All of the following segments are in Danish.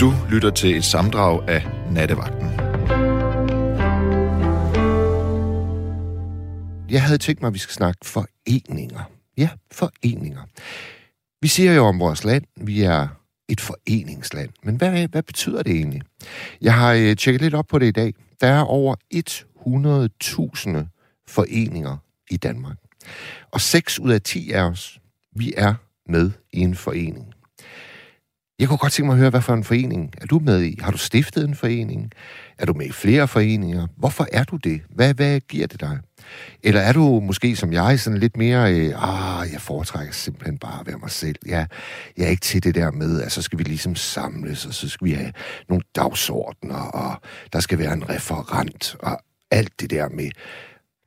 Du lytter til et samdrag af Nattevagten. Jeg havde tænkt mig, at vi skal snakke foreninger. Ja, foreninger. Vi siger jo om vores land, vi er et foreningsland. Men hvad, hvad betyder det egentlig? Jeg har øh, tjekket lidt op på det i dag. Der er over 100.000 foreninger i Danmark. Og 6 ud af 10 af os, vi er med i en forening. Jeg kunne godt tænke mig at høre, hvad for en forening er du med i? Har du stiftet en forening? Er du med i flere foreninger? Hvorfor er du det? Hvad, hvad giver det dig? Eller er du måske som jeg sådan lidt mere, øh, ah, jeg foretrækker simpelthen bare at være mig selv. Jeg, jeg er ikke til det der med, at så skal vi ligesom samles, og så skal vi have nogle dagsordner, og der skal være en referent, og alt det der med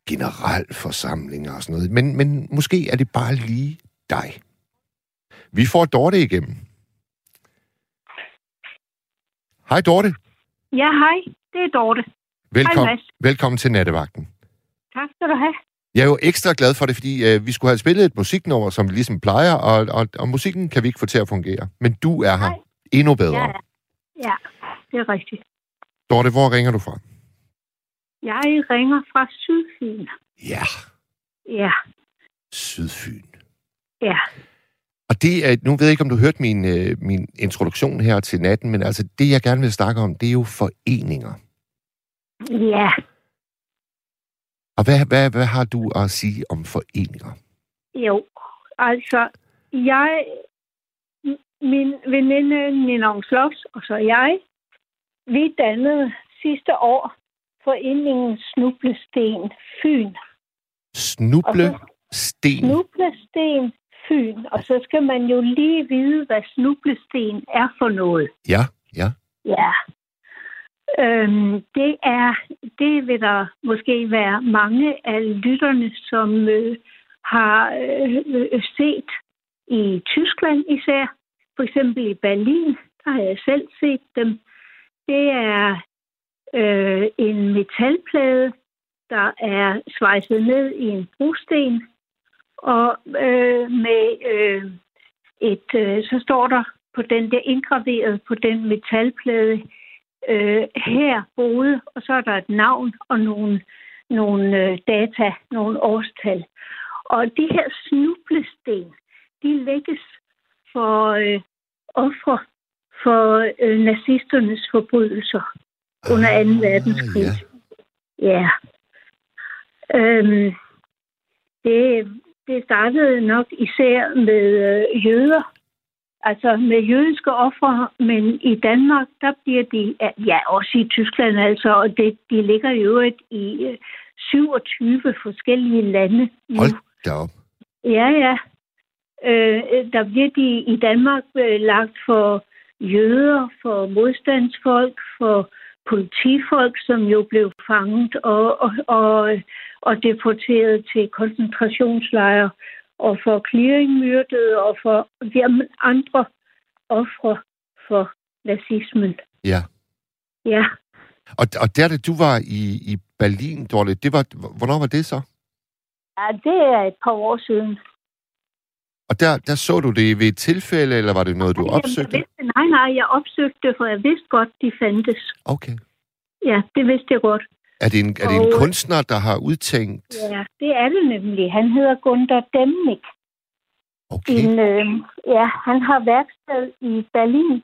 generalforsamlinger og sådan noget. Men, men måske er det bare lige dig. Vi får Dorte igennem. Hej Dorte. Ja, hej. Det er Dorte. Velkommen, Hej, Mads. velkommen til Nattevagten. Tak skal du have. Jeg er jo ekstra glad for det, fordi øh, vi skulle have spillet et musiknummer, som vi ligesom plejer, og, og, og musikken kan vi ikke få til at fungere. Men du er her. Nej. Endnu bedre. Ja, ja, det er rigtigt. Dorte, hvor ringer du fra? Jeg ringer fra Sydfyn. Ja, Ja, Sydfyn. ja. Det er, nu ved jeg ikke, om du hørte min, øh, min introduktion her til natten, men altså det, jeg gerne vil snakke om, det er jo foreninger. Ja, Og hvad, hvad, hvad har du at sige om foreninger? jo. Altså, jeg, min veninde Nina Slots og så jeg, vi dannede sidste år foreningen Snublesten Fyn. Snuble, Og sten. Snublesten Fyn. Og så skal man jo lige vide, hvad snublesten er for noget. Ja, ja. Ja. Øhm, det er, det vil der måske være mange af lytterne, som øh, har øh, set i Tyskland især. For eksempel i Berlin, der har jeg selv set dem. Det er øh, en metalplade, der er svejset ned i en brosten, og øh, med øh, et, øh, så står der på den der indgraveret på den metalplade, øh, her boede, og så er der et navn og nogle, nogle øh, data, nogle årstal. Og de her snublesten, de lægges for øh, ofre for øh, nazisternes forbrydelser under 2. verdenskrig. ja. Ja. Øhm, det, det startede nok især med øh, jøder, altså med jødiske ofre, men i Danmark, der bliver de, ja, også i Tyskland altså, og det, de ligger i øvrigt i øh, 27 forskellige lande nu. Hold da op. Ja, ja. Øh, der bliver de i Danmark øh, lagt for jøder, for modstandsfolk, for politifolk, som jo blev fanget og, og, og, og deporteret til koncentrationslejre, og for clearingmyrdede og for jamen, andre ofre for nazismen. Ja. Ja, Og, og der, da du var i, i Berlin, Dorte, det var, hvornår var det så? ja det er et par år siden. Og der, der så du det ved et tilfælde, eller var det noget, du Jamen, opsøgte? vidste, nej, nej, jeg opsøgte det, for jeg vidste godt, de fandtes. Okay. Ja, det vidste jeg godt. Er det en, er det en Og- kunstner, der har udtænkt? Ja, det er det nemlig. Han hedder Gunther Demnig. Okay. En, øh, ja, han har værksted i Berlin,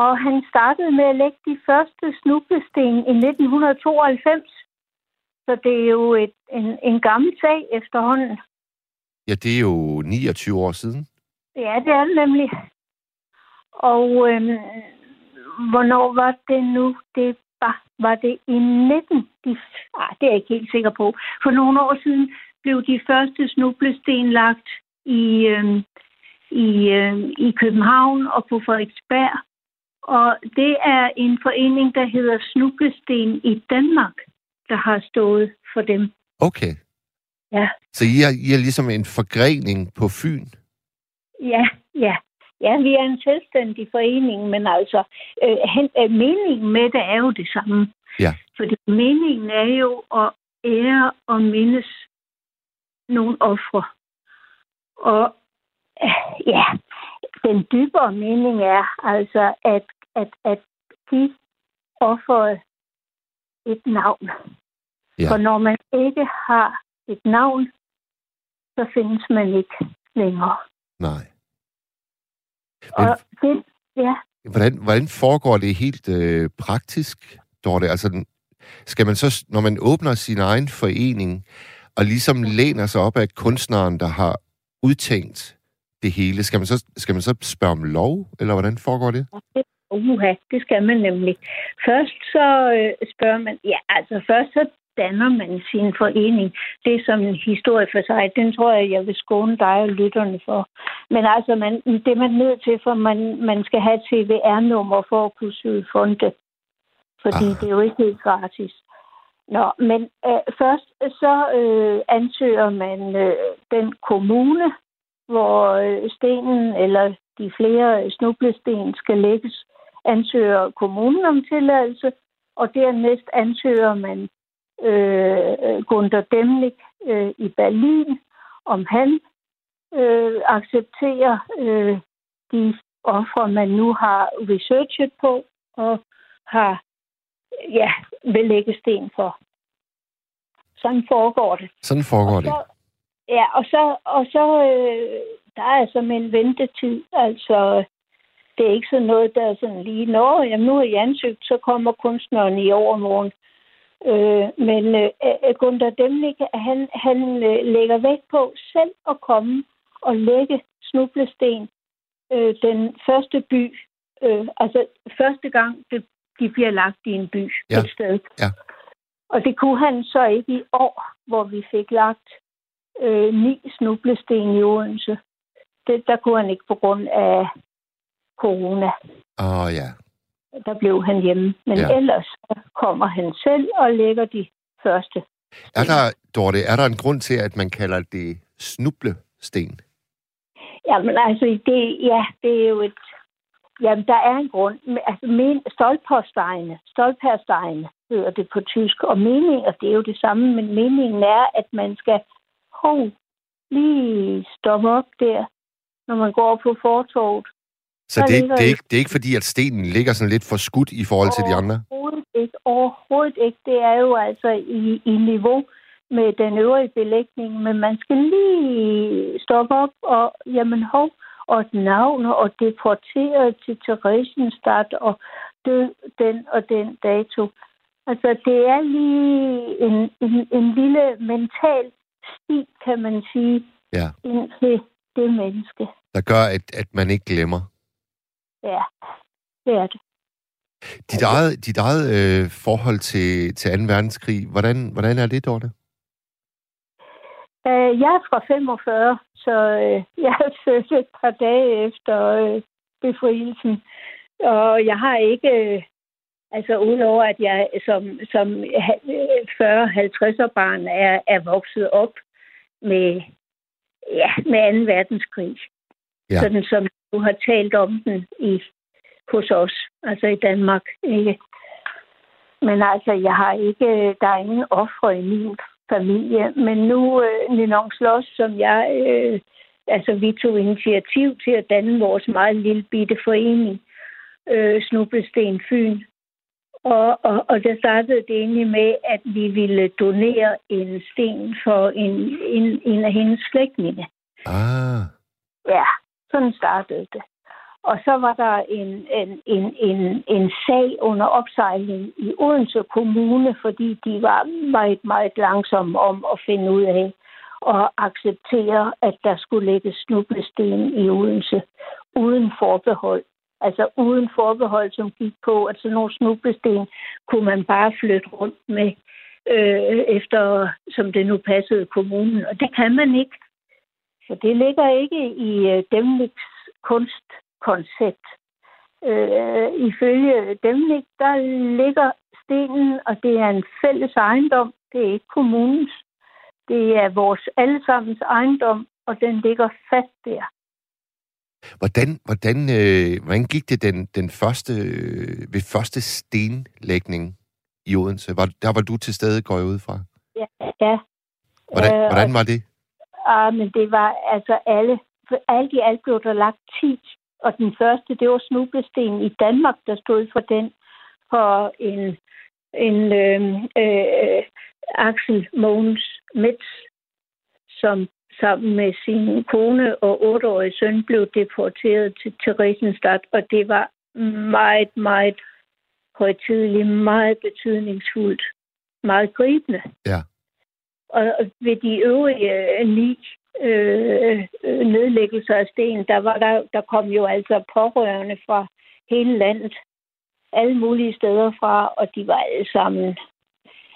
og han startede med at lægge de første snublesten i 1992. Så det er jo et, en, en gammel sag efterhånden. Ja, det er jo 29 år siden. Ja, det er det nemlig. Og øhm, hvornår var det nu? Det var, var det i 19? De, ah, det er jeg ikke helt sikker på. For nogle år siden blev de første snublesten lagt i, øhm, i, øhm, i København og på Frederiksberg. Og det er en forening, der hedder Snublesten i Danmark, der har stået for dem. Okay. Ja. Så I er, I er ligesom en forgrening på Fyn? Ja, ja. Ja, vi er en selvstændig forening, men altså, øh, hen, øh, meningen med det er jo det samme. Ja. Fordi meningen er jo at ære og mindes nogle ofre. Og øh, ja, den dybere mening er altså, at at, at de offrede et navn. Ja. For når man ikke har et navn, så findes man ikke længere. Nej. Men Og det, ja, hvordan, hvordan foregår det helt øh, praktisk, Dorte? Altså, skal man så, når man åbner sin egen forening, og ligesom læner sig op af kunstneren, der har udtænkt det hele, skal man så, skal man så spørge om lov, eller hvordan foregår det? uha, det skal man nemlig. Først så øh, spørger man, ja, altså først så danner man sin forening. Det er som en historie for sig. Den tror jeg, jeg vil skåne dig og lytterne for. Men altså, man, det er man nødt til, for man, man skal have CVR-nummer for at kunne søge fonde. Fordi Ah. det er jo ikke helt gratis. Nå, men øh, først så øh, ansøger man øh, den kommune, hvor øh, stenen eller de flere snublesten skal lægges, ansøger kommunen om tilladelse, og dernæst ansøger man øh, Gunther Demlik øh, i Berlin, om han øh, accepterer øh, de ofre, man nu har researchet på og har ja, vil lægge sten for. Sådan foregår det. Sådan foregår Og det. så, ja, og så, og så øh, der er med en ventetid. Altså, det er ikke sådan noget, der er sådan lige, nå, jamen, nu er jeg ansøgt, så kommer kunstneren i overmorgen. Øh, men øh, Gunther Demlik, han, han øh, lægger vægt på selv at komme og lægge snublesten øh, den første by. Øh, altså første gang, det, de bliver lagt i en by Ja. et sted. Ja. Og det kunne han så ikke i år, hvor vi fik lagt øh, ni snublesten i Odense. Det, der kunne han ikke på grund af corona. Åh, oh, ja. Der blev han hjemme. Men Ja. ellers kommer han selv og lægger de første. Er der, Dorte, er der en grund til, at man kalder det snublesten? Jamen altså, det, ja, det er jo et... Jamen, der er en grund. Altså, men, stolpersteine, stolpersteine hedder det på tysk. Og meningen, og det er jo det samme, men meningen er, at man skal hov, lige stoppe op der, når man går på fortorvet. Så det, ligger det, er ikke, det er ikke fordi, at stenen ligger sådan lidt for skudt i forhold til de andre? Overhovedet ikke. Overhovedet ikke. Det er jo altså i, i niveau med den øvrige belægning, men man skal lige stoppe op og, jamen hov, og et navn og deporteret til Theresienstadt og død den og den dato. Altså, det er lige en, en, en lille mental sti, kan man sige, Ja. ind til det menneske. Der gør, at, at man ikke glemmer. Ja, det er det. Dit eget, dit eget øh, forhold til, til 2. verdenskrig, hvordan, hvordan er det, Dorte? Øh, jeg er fra 45, så øh, jeg er født et par dage efter øh, befrielsen. Og jeg har ikke, øh, altså udover at jeg som, som 40-50'er barn er, er vokset op med, ja, med 2. verdenskrig. Ja. Sådan som du har talt om den i, hos os, altså i Danmark. Ikke? Men altså, jeg har ikke, der er ingen ofre i min familie. Men nu, øh, Ninon Slås, som jeg, øh, altså vi tog initiativ til at danne vores meget lille bitte forening, øh, Snublesten Fyn. Og, og, og der startede det egentlig med, at vi ville donere en sten for en, en, en af hendes slægtninge. Ah, Ja, sådan startede det. Og så var der en, en, en, en, en sag under opsejling i Odense Kommune, fordi de var meget, meget langsomme om at finde ud af og acceptere, at der skulle lægges snublesten i Odense uden forbehold. Altså uden forbehold, som gik på, at sådan nogle snublesten kunne man bare flytte rundt med, øh, efter som det nu passede kommunen. Og det kan man ikke. Så det ligger ikke i øh, Demniks kunstkoncept. Øh, ifølge Demnik, der ligger stenen, og det er en fælles ejendom. Det er ikke kommunens. Det er vores allesammens ejendom, og den ligger fast der. hvordan, hvordan, øh, hvordan gik det den, den første, øh, ved første stenlægning i Odense? Var, der var du til stede, går jeg ud fra. Ja, ja. Hvordan, Øh, hvordan var det? Ah, men det var altså alle, for alt i alt blev der lagt 10 Og den første, det var Snublestenen i Danmark, der stod for den, for en, en øh, øh, Axel Mogens Metz, som sammen med sin kone og otteårige søn blev deporteret til Theresienstadt, og det var meget, meget højtidligt, meget betydningsfuldt, meget gribende. Ja. Og ved de øvrige øh, ni øh, nedlæggelser af sten, der, var der, der kom jo altså pårørende fra hele landet, alle mulige steder fra, og de var alle sammen,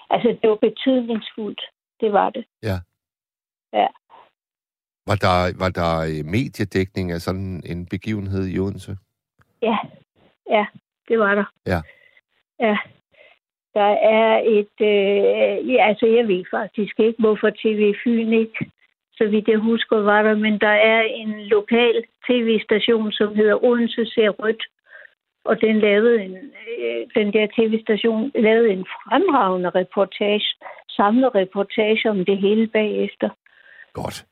altså det var betydningsfuldt, det var det. Ja. Ja. Var der, var der øh, mediedækning af sådan en begivenhed i Odense? Ja, ja, det var der. Ja. Ja. Der er et... Øh, ja, altså, jeg ved faktisk ikke, hvorfor TV Fyn ikke, så vidt jeg husker, var der, men der er en lokal tv-station, som hedder Odense Ser Rødt, og den lavede en, øh, den der tv-station lavede en fremragende reportage, samlet reportage om det hele bagefter. Godt.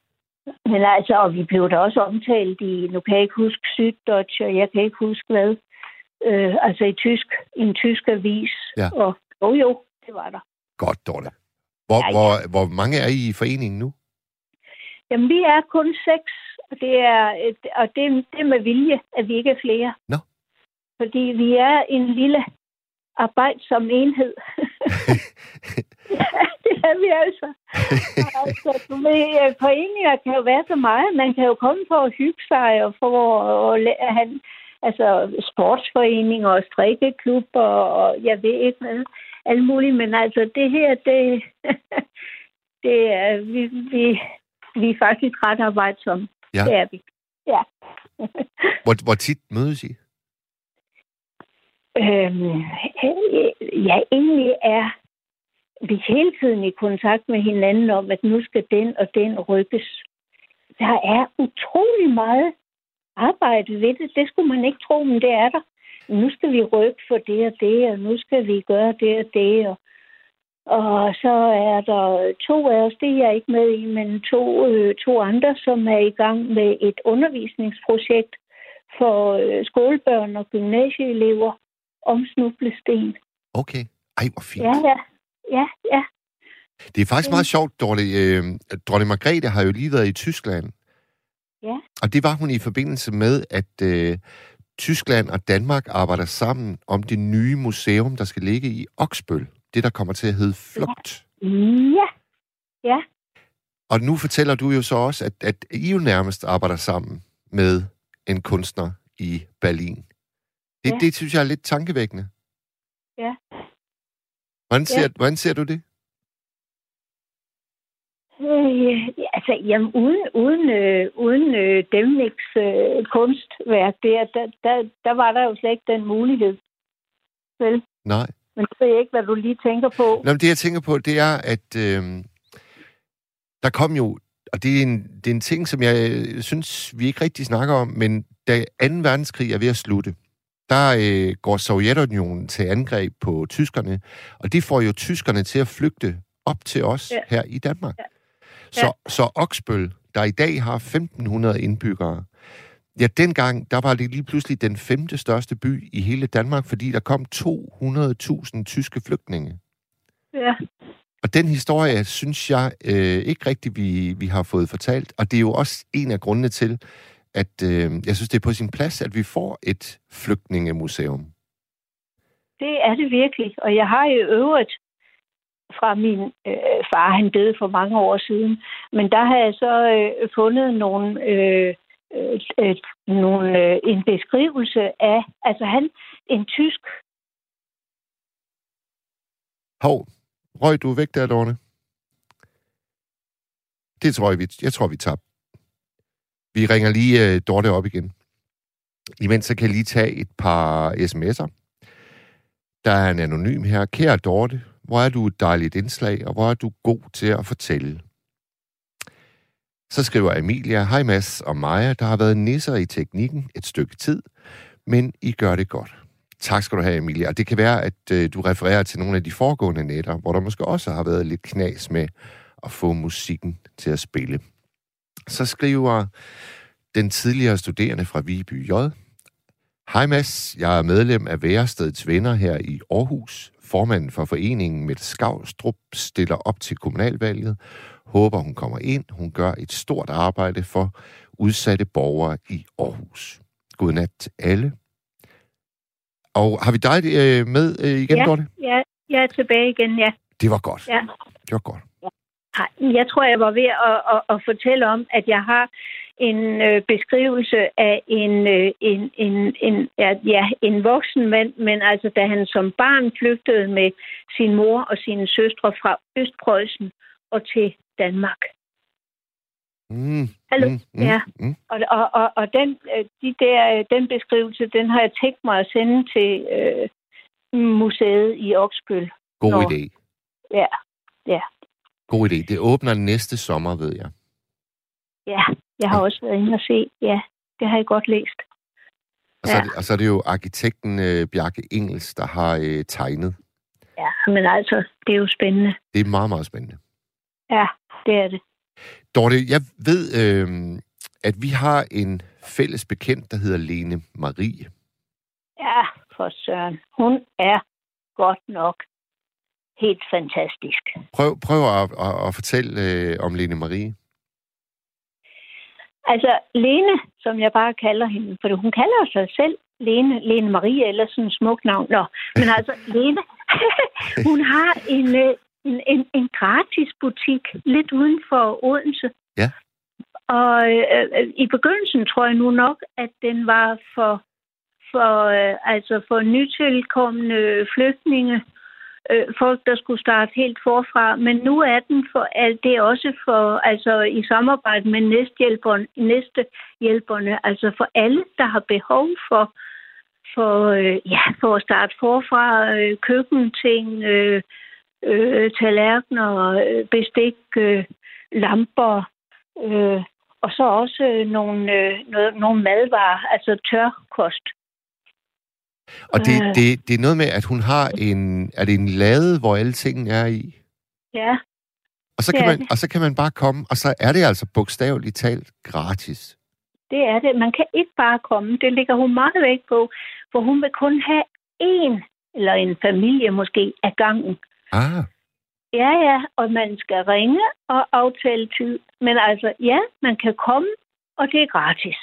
Men altså, og vi blev da også omtalt i, nu kan jeg ikke huske Süddeutsche, og jeg kan ikke huske hvad, øh, altså i tysk, en tysk avis. Ja. Og jo, jo, det var der. Godt, Dorte. Hvor, Ja, ja. hvor, hvor mange er I i foreningen nu? Jamen, vi er kun seks, og det er, et, og det, det er med vilje, at vi ikke er flere. Nå. Fordi vi er en lille arbejdsom enhed. ja, det er vi altså. Altså du ved, øh, foreninger kan jo være så meget. Man kan jo komme for at hygge sig og for at la- have altså, sportsforeninger og strikkeklubber og jeg ved ikke hvad. Alt muligt. Men altså, det her, det, det er, vi, vi, vi er faktisk ret arbejdsomme. Ja. Det er vi. Ja. Hvor, hvor tit mødes I? Øhm, ja, egentlig er vi hele tiden i kontakt med hinanden om, at nu skal den og den rykkes. Der er utrolig meget arbejde ved det. Det skulle man ikke tro, men det er der. Nu skal vi rykke for det og det, og nu skal vi gøre det og det. Og, og så er der to af os, det er jeg ikke med i, men to, øh, to andre, som er i gang med et undervisningsprojekt for øh, skolebørn og gymnasieelever om snublesten. Okay. Ej, hvor fint. Ja, ja. Ja, ja. Det er faktisk meget sjovt, Dorte. Øh, Dronning Margrethe har jo lige været i Tyskland. Ja. Og det var hun i forbindelse med, at øh, Tyskland og Danmark arbejder sammen om det nye museum, der skal ligge i Oksbøl. Det, der kommer til at hedde Flugt. Ja. Ja. Og nu fortæller du jo så også, at, at I jo nærmest arbejder sammen med en kunstner i Berlin. Det, Ja. det synes jeg er lidt tankevækkende. Ja. Hvordan ser, Ja. hvordan ser du det? Øh, altså, jamen, uden, uden, øh, øh, Demniks øh, kunstværk der, der, der, der var der jo slet ikke den mulighed. Vel? Nej. Men det ved jeg ikke, hvad du lige tænker på. Nå, men det jeg tænker på, det er, at øh, der kom jo, og det er, en, det er en ting, som jeg øh, synes, vi ikke rigtig snakker om, men da 2. verdenskrig er ved at slutte, der øh, går Sovjetunionen til angreb på tyskerne, og det får jo tyskerne til at flygte op til os Ja. her i Danmark. Ja. Så, så Oksbøl, der i dag har 1.500 indbyggere, ja, dengang, der var det lige pludselig den femte største by i hele Danmark, fordi der kom 200.000 tyske flygtninge. Ja. Og den historie, synes jeg øh, ikke rigtigt, vi, vi har fået fortalt. Og det er jo også en af grundene til, at øh, jeg synes, det er på sin plads, at vi får et flygtningemuseum. Det er det virkelig. Og jeg har i øvrigt fra min øh, far, han døde for mange år siden, men der har jeg så øh, fundet nogle, øh, øh, nogle, øh, en beskrivelse af, altså han, en tysk, Hov, røg du væk der, Dorne? Det tror jeg, vi, jeg tror, vi tabte. Vi ringer lige øh, Dorte op igen. Imens så kan jeg lige tage et par sms'er. Der er en anonym her. Kære Dorte, hvor er du et dejligt indslag, og hvor er du god til at fortælle. Så skriver Emilia, Hej Mads og Maja, der har været nisser i teknikken et stykke tid, men I gør det godt. Tak skal du have, Emilia. Og det kan være, at øh, du refererer til nogle af de foregående netter, hvor der måske også har været lidt knas med at få musikken til at spille. Så skriver den tidligere studerende fra Viby J. Hej Mads, jeg er medlem af Værestedets Venner her i Aarhus. Formanden for foreningen Mette Skavstrup stiller op til kommunalvalget. Håber hun kommer ind. Hun gør et stort arbejde for udsatte borgere i Aarhus. Godnat til alle. Og har vi dig øh, med øh, igen, Ja. Dorte? Ja, jeg er tilbage igen, ja. Det var godt. ja. Det var godt. Jeg tror, jeg var ved at, at, at fortælle om, at jeg har en øh, beskrivelse af en, øh, en, en, en, ja, ja, en voksen mand, men altså da han som barn flygtede med sin mor og sine søstre fra Østpreussen og til Danmark. Mm, Hallo? Mm, mm, Ja. Mm. Og, og, og, og den, øh, de der, den beskrivelse, den har jeg tænkt mig at sende til øh, museet i Oksbøl. God Nå. idé. Ja, ja, God idé. Det åbner næste sommer, ved jeg. ja. Jeg har også været inde og se. Ja, det har jeg godt læst. Og så, Ja. er det, og så er det jo arkitekten øh, Bjarke Engels, der har øh, tegnet. Ja, men altså, det er jo spændende. Det er meget, meget spændende. Ja, det er det. Dorte, jeg ved, øh, at vi har en fælles bekendt, der hedder Lene Marie. Ja, for søren. Hun er godt nok helt fantastisk. Prøv, prøv at, at, at fortælle øh, om Lene Marie. Altså, Lene, som jeg bare kalder hende, for hun kalder sig selv Lene, Lene Marie, eller sådan et smukt navn. Nå, men altså, Lene, hun har en, øh, en, en, en gratis butik lidt uden for Odense. Ja. Og øh, øh, i begyndelsen tror jeg nu nok, at den var for, for, øh, altså for nytilkommende flygtninge, øh, folk, der skulle starte helt forfra. Men nu er den for alt det er også for, altså i samarbejde med næsthjælperne, næstehjælperne, altså for alle, der har behov for, for, øh, ja, for at starte forfra, øh, køkkenting, øh, øh, tallerkener, øh, bestik, øh, lamper, øh, og så også øh, nogle, øh, noget, nogle madvarer, altså tørkost. Og det, Øh. det, det er noget med, at hun har en... Er det en lade, hvor alle tingene er i? Ja, Og så, kan man, og så kan man bare komme, og så er det altså bogstaveligt talt gratis. det er det. Man kan ikke bare komme. Det ligger hun meget væk på, for hun vil kun have én, eller en familie måske, af gangen. Ah, Ja, ja, og man skal ringe og aftale tid. Men altså, ja, man kan komme, og det er gratis.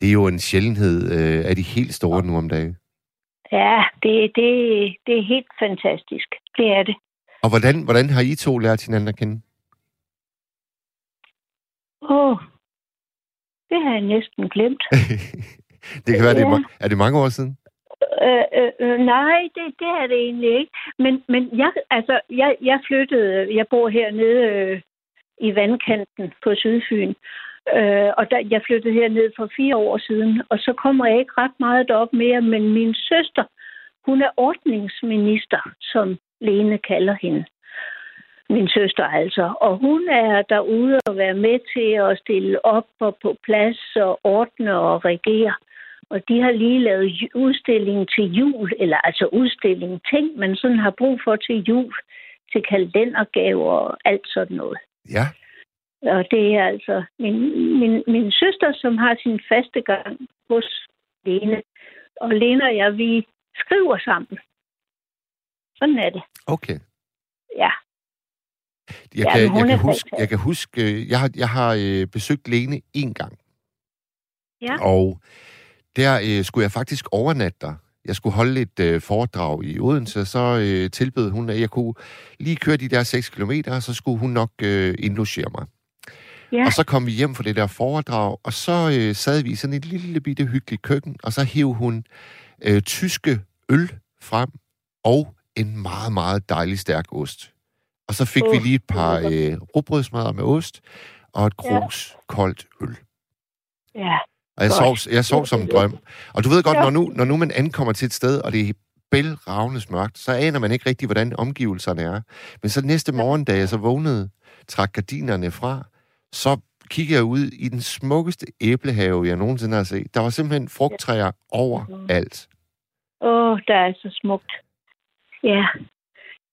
Det er jo en sjældenhed øh, af de helt store nu om dagen. Ja, det, det, det er helt fantastisk. Det er det. Og hvordan, hvordan har I to lært hinanden at kende? Åh, det har jeg næsten glemt. det kan være, det er, Ja. er det mange år siden? Øh, øh, øh, nej, det, det er det egentlig ikke. Men, men jeg, altså, jeg, jeg flyttede, jeg bor hernede øh, i vandkanten på Sydfyn. Øh, og der, jeg flyttede herned for fire år siden, og så kommer jeg ikke ret meget derop mere, men min søster, hun er ordningsminister, som Lene kalder hende. Min søster altså. Og hun er derude og være med til at stille op og på plads og ordne og regere. Og de har lige lavet udstilling til jul, eller altså udstilling ting, man sådan har brug for til jul, til kalendergaver og alt sådan noget. Ja. Og det er altså min, min, min søster, som har sin faste gang hos Lene. Og Lene og jeg, vi skriver sammen. Sådan er det. Okay. Ja. Jeg Ja, kan, jeg kan huske, jeg kan huske, jeg har, jeg har øh, besøgt Lene en gang, Ja. og der øh, skulle jeg faktisk overnatte der. Jeg skulle holde et øh, foredrag i Odense, så øh, tilbød hun, at jeg kunne lige køre de der 6 kilometer, og så skulle hun nok øh, indlogere mig. Ja. Og så kom vi hjem fra det der foredrag, og så øh, sad vi i sådan et lille bitte hyggeligt køkken, og så hæv hun øh, tyske øl frem, og en meget, meget dejlig stærk ost. Og så fik uh, vi lige et par øh, rugbrødsmadder med ost, og et krus ja. koldt øl. Ja. Og jeg sov, jeg sov som en drøm. Og du ved godt, Ja. når nu, når nu man ankommer til et sted, og det er bælragende mørkt, så aner man ikke rigtig, hvordan omgivelserne er. Men så næste morgen, da jeg så vågnede, trak gardinerne fra, så kiggede jeg ud i den smukkeste æblehave, jeg nogensinde har set. Der var simpelthen frugttræer overalt. Åh, der er så smukt. Ja,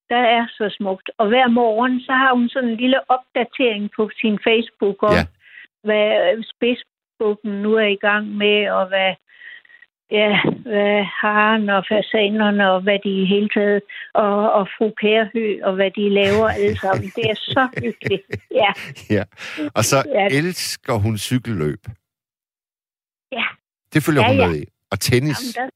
der er så smukt. Og hver morgen, så har hun sådan en lille opdatering på sin Facebook om, Ja. hvad spids græsbukken nu er i gang med, og hvad, ja, hvad haren og fasanerne, og hvad de i hele taget, og, og fru Kærhø, og hvad de laver alle sammen. Det er så hyggeligt. Ja. ja. Og så Ja. elsker hun cykelløb. Ja. Det følger Ja, hun ja. med i. Og tennis. Jamen,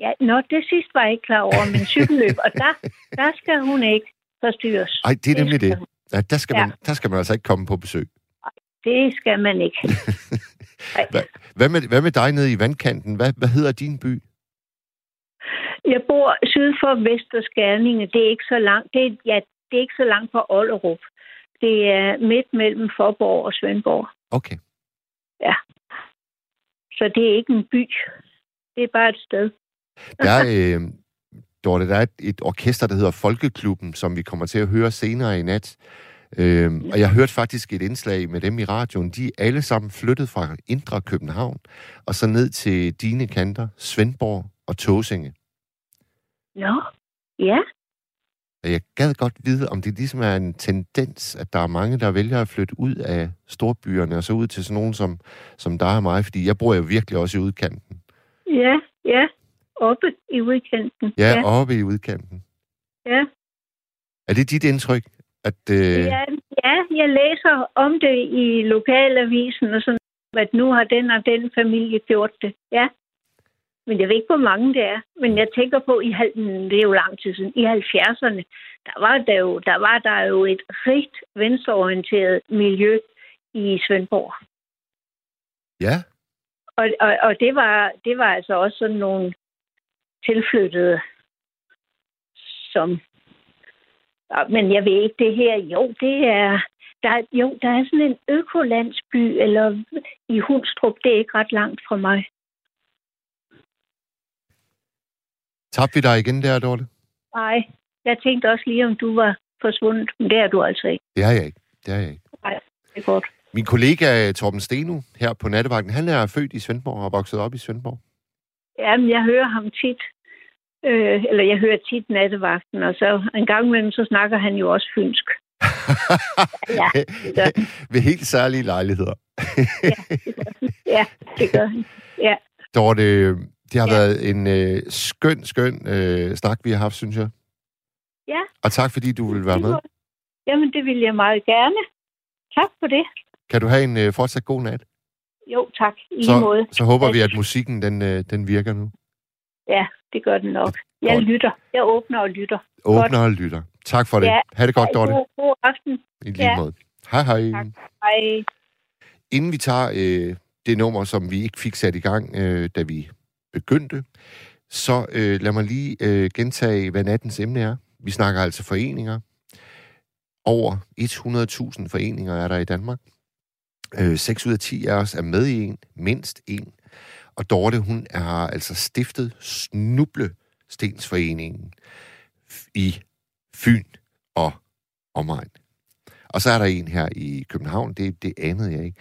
der, ja, nå, det sidste var jeg ikke klar over, men cykelløb, og der, der skal hun ikke forstyrres. Ej, det er nemlig det. Ja, der, skal Ja. man, der skal man altså ikke komme på besøg. Det skal man ikke. Ej. Hvad, med, hvad med dig nede i vandkanten? Hvad, hvad hedder din by? Jeg bor syd for Vesterskærninge. Det er ikke så langt. Det er, ja, det er ikke så langt fra Ollerup. Det er midt mellem Forborg og Svendborg. Okay. Så det er ikke en by. Det er bare et sted. Der er, øh, Dorte, der er et, et orkester, der hedder Folkeklubben, som vi kommer til at høre senere i nat. Øh, og jeg hørte faktisk et indslag med dem i radioen. De er alle sammen flyttet fra Indre København og så ned til dine kanter, Svendborg og Tåsinge. Nå, ja. Og jeg gad godt vide, om det ligesom er en tendens, at der er mange, der vælger at flytte ud af storbyerne og så ud til sådan nogen som, som dig og mig, fordi jeg bor jo virkelig også i udkanten. Ja, ja. Oppe i. Ja, ja. ja. oppe i udkanten. ja. Er det dit indtryk, at... Øh, Ja, ja, jeg læser om det i lokalavisen og sådan, at nu har den og den familie gjort det. Ja. Men jeg ved ikke, hvor mange det er. Men jeg tænker på, i det er jo lang tid siden, i 70'erne, der var der jo, der var der jo et rigt venstreorienteret miljø i Svendborg. ja, Og, og, og det, var, det var altså også sådan nogle tilflyttede, som... Men jeg ved ikke, det her... Jo, det er... Der, er- jo, der er sådan en økolandsby, eller i Hundstrup, det er ikke ret langt fra mig. tabte vi dig igen der, Dorte? Nej, jeg tænkte også lige, om du var forsvundet, men det er du altså ikke. Det er jeg ikke. Det er jeg ikke. Det er godt. Min kollega Torben Steno her på Nattevagten, han er født i Svendborg og har vokset op i Svendborg. Jamen, jeg hører ham tit. Øh, eller jeg hører tit nattevagten, og så en gang imellem, så snakker han jo også fynsk. Ja, det gør han. Ved helt særlige lejligheder. Ja, det gør han. Ja. Dorte, det har Ja. været en øh, skøn, skøn øh, snak, vi har haft, synes jeg. Ja. Og tak, fordi du vil være med. Jamen, det vil jeg meget gerne. Tak for det. Kan du have en øh, fortsat god nat? Jo, tak. I lige måde. Så, så håber vi, Ja. at musikken den, øh, den virker nu. Ja, det gør den nok. Jeg Godt. lytter. Jeg åbner og lytter. Åbner og lytter. Tak for det. Ja. Ha' det godt, Dorte. God, god aften. I lige Ja. måde. Hej, hej. Tak. Hej. Inden vi tager øh, det nummer, som vi ikke fik sat i gang, øh, da vi begyndte, så øh, lad mig lige øh, gentage, hvad nattens emne er. Vi snakker altså foreninger. Over 100.000 foreninger er der i Danmark. Øh, 6 ud af 10 af os er med i en, mindst en. Og Dorte, hun har altså stiftet Snublestensforeningen i Fyn og omegn. Og så er der en her i København, det, det anede jeg ikke.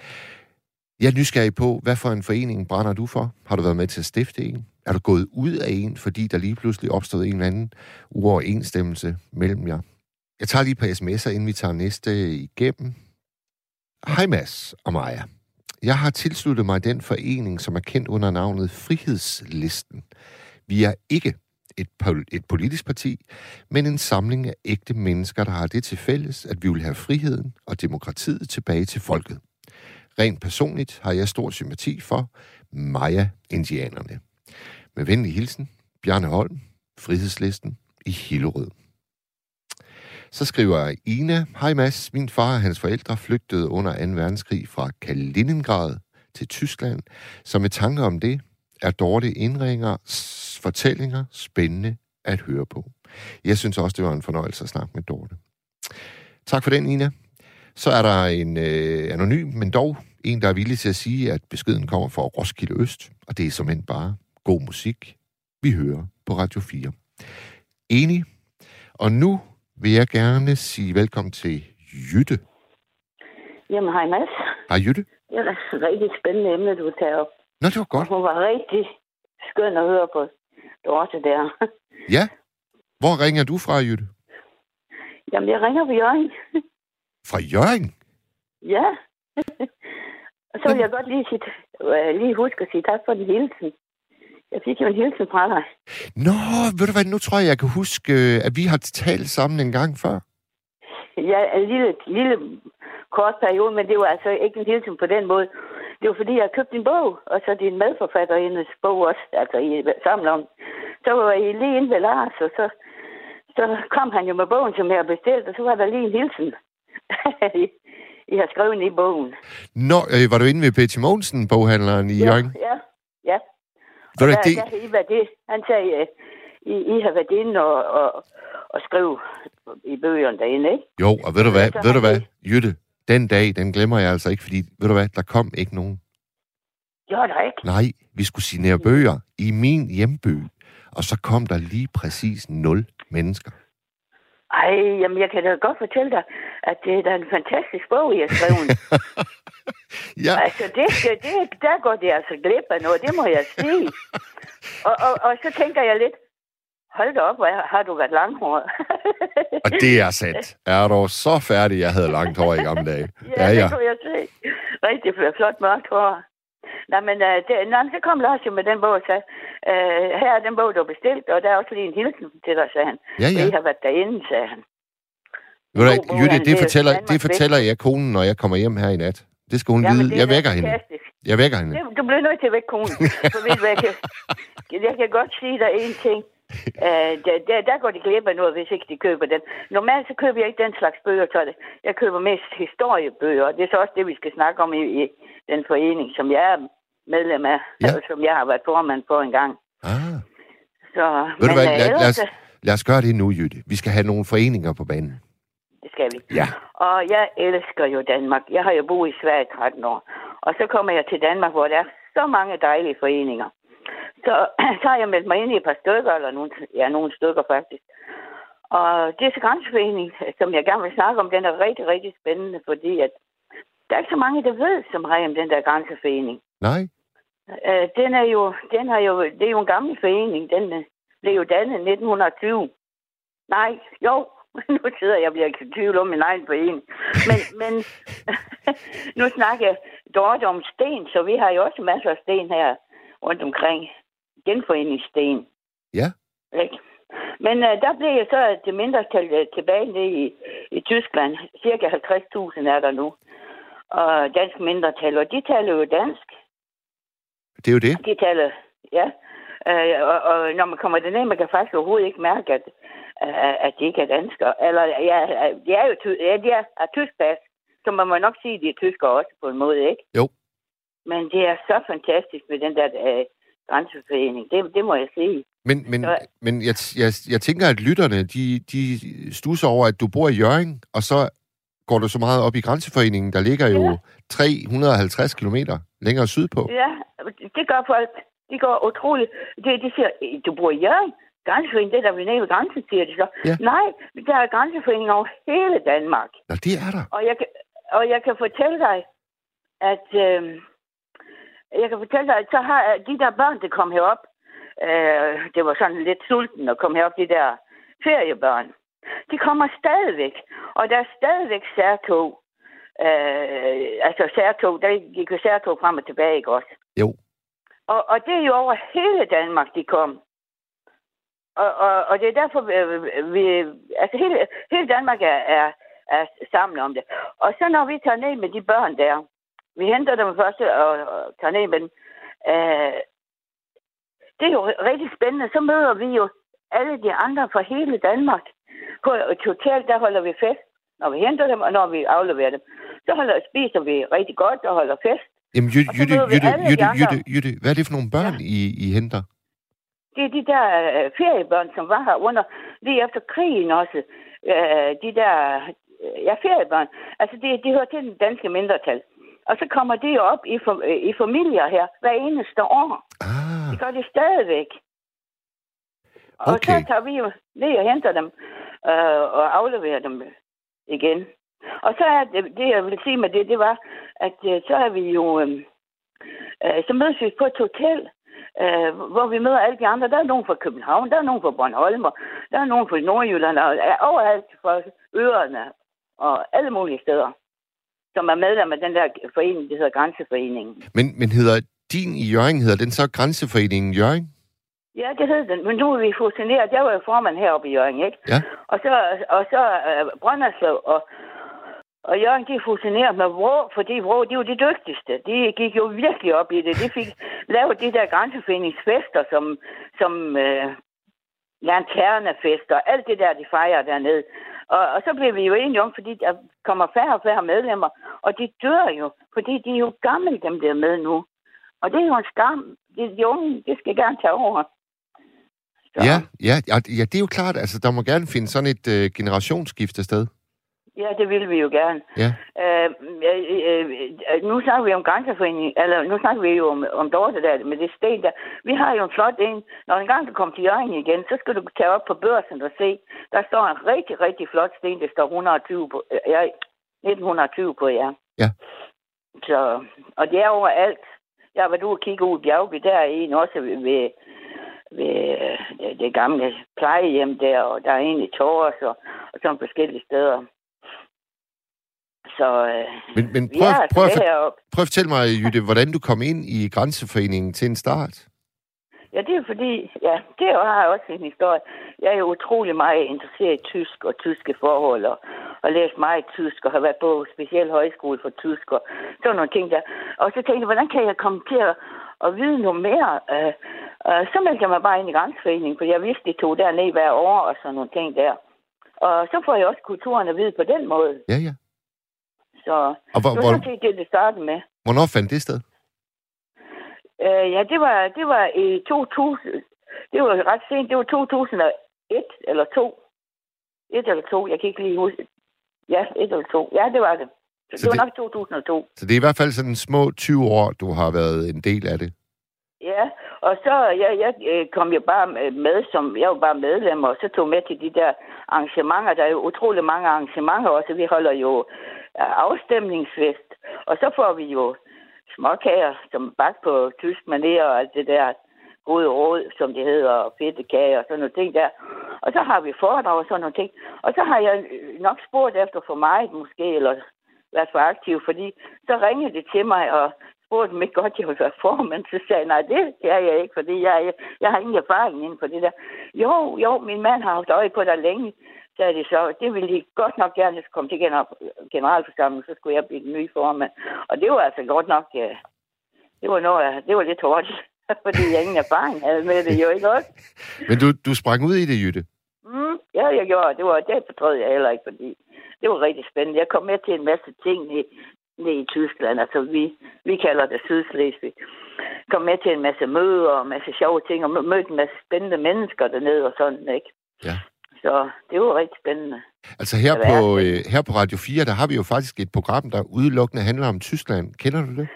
Jeg er nysgerrig på, hvad for en forening brænder du for? Har du været med til at stifte en? Er du gået ud af en, fordi der lige pludselig opstod en eller anden uoverensstemmelse mellem jer? Jeg tager lige et par sms'er, inden vi tager næste igennem. Hej Mads og Maja. Jeg har tilsluttet mig den forening, som er kendt under navnet Frihedslisten. Vi er ikke et, pol- et politisk parti, men en samling af ægte mennesker, der har det til fælles, at vi vil have friheden og demokratiet tilbage til folket. Rent personligt har jeg stor sympati for Maya-indianerne. Med venlig hilsen, Bjarne Holm, Frihedslisten i Hillerød. Så skriver Ina, Hej Mads, min far og hans forældre flygtede under 2. verdenskrig fra Kaliningrad til Tyskland, så med tanke om det er Dorte Indringer fortællinger spændende at høre på. Jeg synes også, det var en fornøjelse at snakke med Dorte. Tak for den, Ina. Så er der en øh, anonym, men dog en, der er villig til at sige, at beskeden kommer fra Roskilde Øst, og det er som end bare god musik, vi hører på Radio 4. Enig. Og nu vil jeg gerne sige velkommen til Jytte. Jamen, hej Mads. Hej Jytte. Det er et rigtig spændende emne, du tager op. Nå, det var godt. Hun var rigtig skøn at høre på Dorte der. Ja. Hvor ringer du fra, Jytte? Jamen, jeg ringer på Jørgen. Fra Jørgen? Ja. Og så vil jeg godt lige, sige, øh, lige huske at sige tak for den hilsen. Jeg fik jo en hilsen fra dig. Nå, ved du hvad, nu tror jeg, jeg kan huske, øh, at vi har talt sammen en gang før. Ja, en lille, lille kort periode, men det var altså ikke en hilsen på den måde. Det var fordi, jeg købte en bog, og så din medforfatterindens bog også, altså i sammen om. Så var jeg lige inde ved Lars, og så, så kom han jo med bogen, som jeg havde bestilt, og så var der lige en hilsen. I, I har skrevet i bogen. Nå, øh, var du inde ved Betty Mogensen, boghandleren i Ja, Jørgen? ja, ja. Ved du, der, det, der har I været det. Han sagde, øh, I, I har været inde og, og, og skrive i bøgerne derinde, ikke? jo, og ved du hvad, ved du hvad, Jytte, den dag, den glemmer jeg altså ikke, fordi, ved du hvad, der kom ikke nogen. Gjorde der ikke? Nej, vi skulle signere bøger i min hjemby, og så kom der lige præcis nul mennesker. Ej, jamen jeg kan da godt fortælle dig, at det er da en fantastisk bog, I har skrevet. Ja, altså, det, det, der går det altså glip af noget, det må jeg sige. Og, og, og så tænker jeg lidt, hold da op, hvor har du været langhåret. og det er sandt. Er du så færdig, jeg havde langt hår i gamle dage? ja, det kunne jeg se. Rigtig flot mørkt hår. Nej, men, øh, det, men så kom Lars jo med den bog og sagde, øh, her er den bog, du har bestilt, og der er også lige en hilsen til dig, sagde han. Ja, Ja. ja. I har været derinde, sagde han. Ved du, bog, Jytte, det læser fortæller, det fortæller jeg konen, når jeg kommer hjem her i nat. Det skal hun Jamen, vide. det Jeg vækker hende. Jeg vækker hende. Det, du bliver nødt til at vække konen. For ved du jeg kan, jeg kan godt sige dig en ting. Uh, der, der, der går de glip af noget, hvis ikke de køber den. Normalt så køber jeg ikke den slags bøger, så det. Jeg køber mest historiebøger, og det er så også det, vi skal snakke om i, i den forening, som jeg er medlem af, Ja. ja. som jeg har været formand for en gang. Ah. Så, Ved du hvad, øh, lad, lad, os, lad os gøre det nu, Jytte. Vi skal have nogle foreninger på banen. Det skal vi. Ja. Og jeg elsker jo Danmark. Jeg har jo boet i Sverige i 13 år. Og så kommer jeg til Danmark, hvor der er så mange dejlige foreninger. Så, så har jeg meldt mig ind i et par stykker, eller nogle, ja, nogle stykker faktisk. Og det er så grænseforening, som jeg gerne vil snakke om, den er rigtig, rigtig spændende, fordi at der er ikke så mange, der ved så meget om den der grænseforening. Nej? Øh, den er jo, den har jo, det er jo en gammel forening. Den øh, blev jo dannet i 1920. Nej, jo, nu sidder jeg og bliver i tvivl om min egen forening. Men, men nu snakker jeg Dorte om sten, så vi har jo også masser af sten her rundt omkring. Genforeningssten. Ja. Ikke? Men øh, der blev jo så det mindretal øh, tilbage nede i, i Tyskland. Cirka 50.000 er der nu. Og dansk mindretal, og de taler jo dansk. Det er jo det. De taler, ja. Øh, og, og når man kommer derned, man kan faktisk overhovedet ikke mærke, at, at, at de ikke er danskere. Eller, ja, de er jo ty- ja, de er, er tysk pas, så man må nok sige, at de er tyskere også på en måde, ikke? Jo. Men det er så fantastisk med den der øh, grænseforening. Det, det må jeg sige. Men, men, Så- men jeg, jeg, jeg tænker, at lytterne, de, de stusser over, at du bor i Jørgen, og så går du så meget op i grænseforeningen, der ligger jo Ja. 350 kilometer længere sydpå. Ja, det gør folk. De går utroligt. De, de siger, du bor i Jørgen? Grænseforening, det er der ved nede ved grænsen, siger de så. Ja. Nej, der er grænseforening over hele Danmark. Nå, det er der. Og jeg, kan- og jeg kan fortælle dig, at øh, jeg kan fortælle dig, at så har de der børn, der kom herop, øh, det var sådan lidt sulten at komme herop, de der feriebørn, de kommer stadigvæk. Og der er stadigvæk særtog. Øh, altså særtog, der gik jo særtog frem og tilbage, ikke også? Jo. Og, og det er jo over hele Danmark, de kom. Og, og, og det er derfor, vi, vi altså hele, hele Danmark er, er, er sammen om det. Og så når vi tager ned med de børn der, vi henter dem først og, og tager ned med dem, øh, det er jo rigtig spændende. Så møder vi jo alle de andre fra hele Danmark. På et hotel, der holder vi fest, når vi henter dem, og når vi afleverer dem. Så holder, spiser vi rigtig godt og holder fest. Jamen, Jytte, Jytte, Jytte, Jytte. Jytte, Jytte, hvad er det for nogle børn, I, I henter? Det er de der øh, feriebørn, som var her under, lige efter krigen også. Øh, de der, øh, ja, feriebørn. Altså, de, de hører til den danske mindretal. Og så kommer de jo op i, for, øh, i familier her hver eneste år. Ah, Det gør de stadigvæk. Og Okay. så tager vi jo ned og henter dem øh, og afleverer dem igen. Og så er det, det, jeg vil sige med det, det var, at øh, så er vi jo, øh, øh, så mødes vi på et hotel, øh, hvor vi møder alle de andre. Der er nogen fra København, der er nogen fra Bornholm, og der er nogen fra Nordjylland, og er overalt fra øerne og alle mulige steder. Som er medlem af den der forening, der hedder Grænseforeningen. Men, men hedder din i Jørgen, hedder den så Grænseforeningen Jørgen? Ja, det hed den, men nu er vi fusioneret. Jeg var jo formand heroppe i Jørgen, ikke? Ja. Og så, og så uh, Brønderslev og, og Jørgen, de fusionerede med Vrå, fordi Vrå, de var de dygtigste. De gik jo virkelig op i det. De fik lavet de der grænseforeningsfester, som, som uh, lanternefester, alt det der, de fejrer dernede. Og, og så bliver vi jo enige om, fordi der kommer færre og færre medlemmer, og de dør jo, fordi de er jo gamle, dem der med nu. Og det er jo en skam. De, de unge, det skal gerne tage over. Så. Ja, ja, ja, ja, det er jo klart. Altså, der må gerne finde sådan et øh, generationsskifte sted. Ja, det vil vi jo gerne. Ja. Øh, øh, øh, nu snakker vi om grænseforening, eller nu snakker vi jo om, om Dorte der, med det sten der. Vi har jo en flot en. Når en gang du kommer til Jørgen igen, så skal du tage op på børsen og se. Der står en rigtig, rigtig flot sten, der står 120 på, øh, ja, 1920 på, ja. Ja. Så, og det er overalt. Jeg var du og kigge ud i Bjergby, der er en også ved, ved, ved øh, det, det gamle plejehjem der, og der er en i Tors og, og sådan forskellige steder. Så øh, Men, men prøv, altså prøv, heroppe. prøv at fortælle mig, Jytte, hvordan du kom ind i Grænseforeningen til en start. Ja, det er fordi, ja, det har også en historie. Jeg er jo utrolig meget interesseret i tysk og tyske forhold, og, og læst meget tysk, og har været på speciel højskole for tysk, og sådan nogle ting der. Og så tænkte jeg, hvordan kan jeg komme til at, at vide noget mere? Uh, uh, så meldte jeg mig bare ind i Grænseforeningen, for jeg vidste, de tog derned hver år, og sådan nogle ting der. Og så får jeg også kulturen at vide på den måde. Ja, ja. Så Og hvor, det var hvor, det, det startede med. hvornår fandt det sted? Øh, ja, det var, det var i 2000. Det var ret sent. Det var 2001 eller 2. Et eller to. Jeg kan ikke lige huske. Ja, et eller to. Ja, det var det. Så, Så det var det- nok 2002. Så det er i hvert fald sådan små 20 år, du har været en del af det. Ja, og så jeg, jeg kom jo bare med, som jeg var bare medlem, og så tog med til de der arrangementer. Der er jo utrolig mange arrangementer også. Vi holder jo øh, afstemningsfest, og så får vi jo småkager, som bagt på tysk maner og alt det der gode råd, som det hedder, og fedtekager og sådan nogle ting der. Og så har vi foredrag og sådan nogle ting. Og så har jeg øh, nok spurgt efter for mig måske, eller været for aktiv, fordi så ringede det til mig og spurgte mig godt, jeg ville være formand. Så sagde jeg, nej, det kan jeg ikke, fordi jeg, jeg har ingen erfaring inden for det der. Jo, jo, min mand har haft øje på dig længe, sagde de så. Det ville de godt nok gerne, hvis jeg kom til gener- generalforsamlingen, så skulle jeg blive den nye formand. Og det var altså godt nok, ja, det var, noget, det var lidt hårdt, fordi jeg ingen erfaring havde med det jo, ikke også? Men du, du sprang ud i det, Jytte. Mm, ja, jeg gjorde. Det var det fortrød jeg heller ikke, fordi det var rigtig spændende. Jeg kom med til en masse ting ned, ned i Tyskland. Altså, vi, vi kalder det Sydslesvig. Kom med til en masse møder og en masse sjove ting, og mø- mødte en masse spændende mennesker dernede og sådan, ikke? Ja. Så det var rigtig spændende. Altså her på, øh, her på Radio 4, der har vi jo faktisk et program, der udelukkende handler om Tyskland. Kender du det?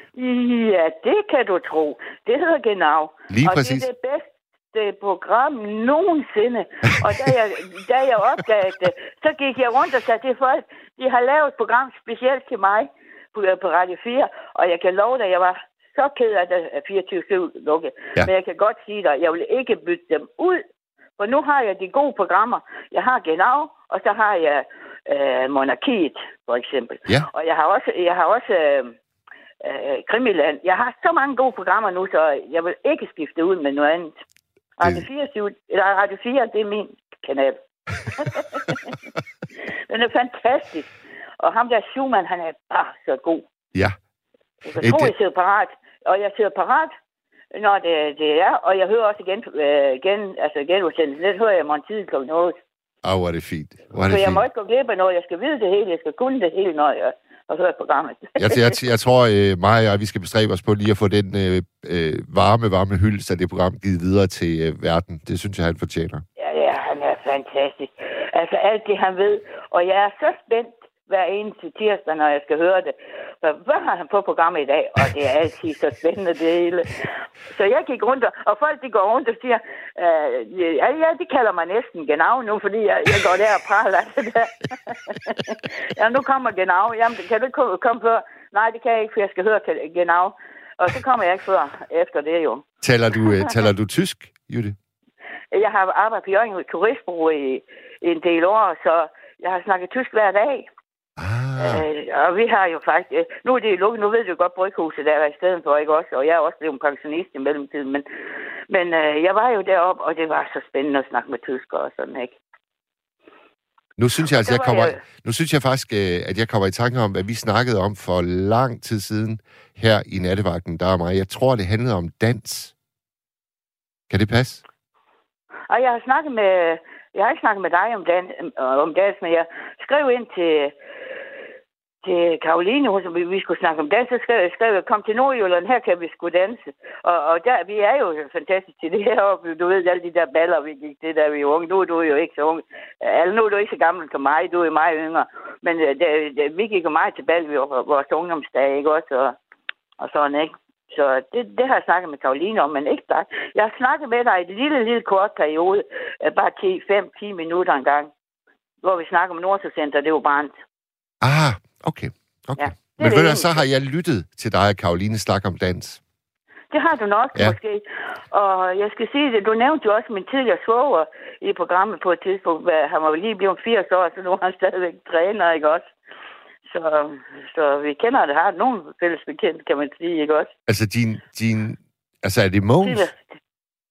Ja, det kan du tro. Det hedder Genau. Lige og præcis. det er det bedste program nogensinde. Og da jeg, da jeg opdagede det, så gik jeg rundt og sagde til folk, de har lavet et program specielt til mig på, på Radio 4, og jeg kan love dig, jeg var så ked af at 24-7 lukket. Ja. Men jeg kan godt sige dig, jeg vil ikke bytte dem ud, for nu har jeg de gode programmer. Jeg har Genau, og så har jeg øh, Monarkiet, for eksempel. Ja. Og jeg har også, jeg har også øh, øh, Krimiland. Jeg har så mange gode programmer nu, så jeg vil ikke skifte ud med noget andet. Radio 4, eller Radio 4, det er min kanal. Den er fantastisk. Og ham der Schumann, han er bare så god. Ja. Jeg kan Øh, tro, det- jeg sidder parat. Og jeg sidder parat, når det, det er. Og jeg hører også igen, øh, igen altså genudsendelsen. Det hører jeg morgen tid kl. 8. Åh, oh, hvor er det fint. Hvor er Så det jeg må fint. ikke gå glip af noget. Jeg skal vide det hele. Jeg skal kunne det hele, når jeg har hørt programmet. Jeg, jeg, jeg tror, øh, mig og jeg, vi skal bestræbe os på lige at få den øh, øh, varme, varme hyldest af det program givet videre til øh, verden. Det synes jeg, han fortjener. Ja, ja, han er fantastisk. Altså alt det, han ved. Og jeg er så spændt hver eneste tirsdag, når jeg skal høre det. For hvad har han på programmet i dag? Og det er altid så spændende, det hele. Så jeg gik rundt, og, og folk de går rundt og siger, øh, ja, ja, de kalder mig næsten genau nu, fordi jeg, jeg går der og praler det der. ja, nu kommer genau. Jamen, kan du ikke komme, komme før? Nej, det kan jeg ikke, for jeg skal høre genau. Og så kommer jeg ikke før efter det jo. Taler du, øh, taler du tysk, Jytte? Jeg har arbejdet på Jørgen Turistbureau i, i en del år, så jeg har snakket tysk hver dag. Ah, Øh, og vi har jo faktisk... Øh, nu er det jo lukket. Nu ved du godt, bryghuset der er i stedet for, ikke også? Og jeg er også blevet pensionist i mellemtiden. Men, men øh, jeg var jo deroppe, og det var så spændende at snakke med tyskere og sådan, ikke? nu synes jeg altså, jeg kommer, jeg- nu synes jeg faktisk, øh, at jeg kommer i tanke om, hvad vi snakkede om for lang tid siden her i nattevagten, der er mig. Jeg tror, det handlede om dans. Kan det passe? Og jeg har snakket med... Jeg har ikke snakket med dig om, dan, øh, om dans, men jeg skrev ind til, til Karoline, hun, som vi, vi skulle snakke om dans, så skrev jeg, skrev jeg, kom til Nordjylland, her kan vi sgu danse. Og, og der, vi er jo fantastisk til det her, og du ved, alle de der baller, vi gik det der, vi var unge. Nu er du jo ikke så ung. Altså, nu er du ikke så gammel som mig, du er meget yngre. Men øh, det, det, vi gik jo meget til ball, vi var vores ungdomsdag, ikke også? Og, og sådan, ikke? Så det, det har jeg snakket med Karoline om, men ikke dig. Jeg har snakket med dig i et lille, lille kort periode, bare 10, 5-10 minutter en gang, hvor vi snakker om Nordsjælcenter, det var brændt. Ah, okay. okay. Ja, Men ved du, så har jeg lyttet til dig og Karoline snakke om dans. Det har du nok Ja. måske. Og jeg skal sige det, du nævnte jo også min tidligere svoger i programmet på et tidspunkt. Han var lige blevet 80 år, så nu er han stadigvæk træner, ikke også? Så, så vi kender det, har nogen fælles bekendt, kan man sige, ikke også? Altså, din... din altså, er det Mogens?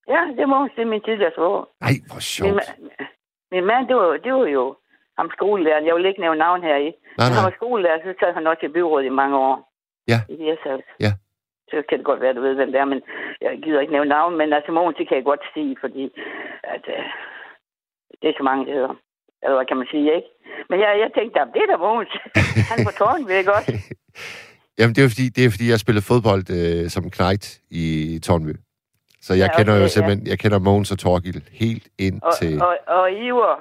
Ja, det må man sige, min tidligere svoger. Nej, hvor Min, sjovt. ma- min mand, det var, det var jo ham skolelæreren. Jeg vil ikke nævne navn her i. Nej, Han nej. var skolelærer, så sad han også i byrådet i mange år. Ja. I Hirsals. Ja. Så kan det godt være, du ved, hvem det er, men jeg gider ikke nævne navn. Men altså, Mogens, det kan jeg godt sige, fordi at, øh, det er så mange, det hedder. Eller hvad kan man sige, ikke? Men jeg, jeg tænkte, at det er da Mogens. Han på tårn, ved ikke også? Jamen, det er, fordi, det er fordi, jeg spillede fodbold øh, som knægt i Tornby. Så jeg Ja, kender okay, jo ja. simpelthen, jeg kender Mogens og Torgild helt ind Og, til... og, og Iver.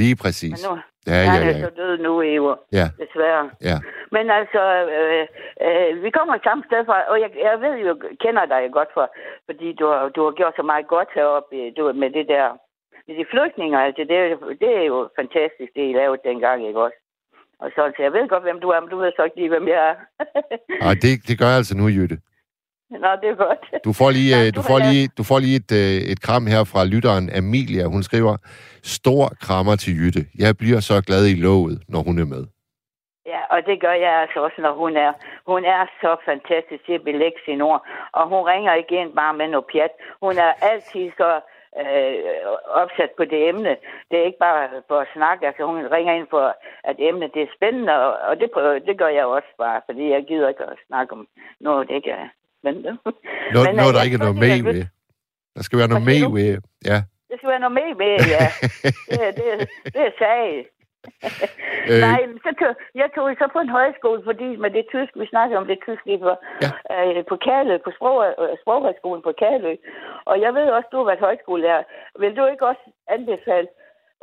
Lige Men præcis. nu, Ja, ja, han er ja. så død nu, Iver. Ja, Desværre. ja. Men altså, øh, øh, vi kommer samme sted fra, og jeg, jeg ved jo, kender dig godt for, fordi du har, du har gjort så meget godt heroppe du, med det der, med de flygtninger, altså, det, er jo- det er jo fantastisk, det I lavede dengang, ikke også? Og så, så jeg ved godt, hvem du er, men du ved så ikke lige, hvem jeg er. Og det, det gør jeg altså nu, Jytte. Nå, det er godt. Du får lige, Ja, øh, du du får lært- lige, du får lige et, øh, et kram her fra lytteren Amelia. Hun skriver, stor krammer til Jytte. Jeg bliver så glad i låget, når hun er med. Ja, og det gør jeg altså også, når hun er. Hun er så fantastisk til at belægge sine ord, og hun ringer ikke ind bare med noget pjat. Hun er altid så øh, opsat på det emne. Det er ikke bare for at snakke, altså hun ringer ind for, at emnet det er spændende, og, og det, prøver, det gør jeg også bare, fordi jeg gider ikke at snakke om noget, det ikke er spændende. Noget, Men, øh, noget der ikke er noget med ved. Der skal være noget med ved. Ja. Det skal være noget med med, ja. Det, er- det, det er sag. Øh. Nej, så tog, jeg tog så på en højskole, fordi med det tysk, vi snakkede om det tysk lige før, Ja. øh, på Kærlø, på sprog, øh, Sproghøjskolen på Kærlø. Og jeg ved også, du har været højskolelærer. Vil du ikke også anbefale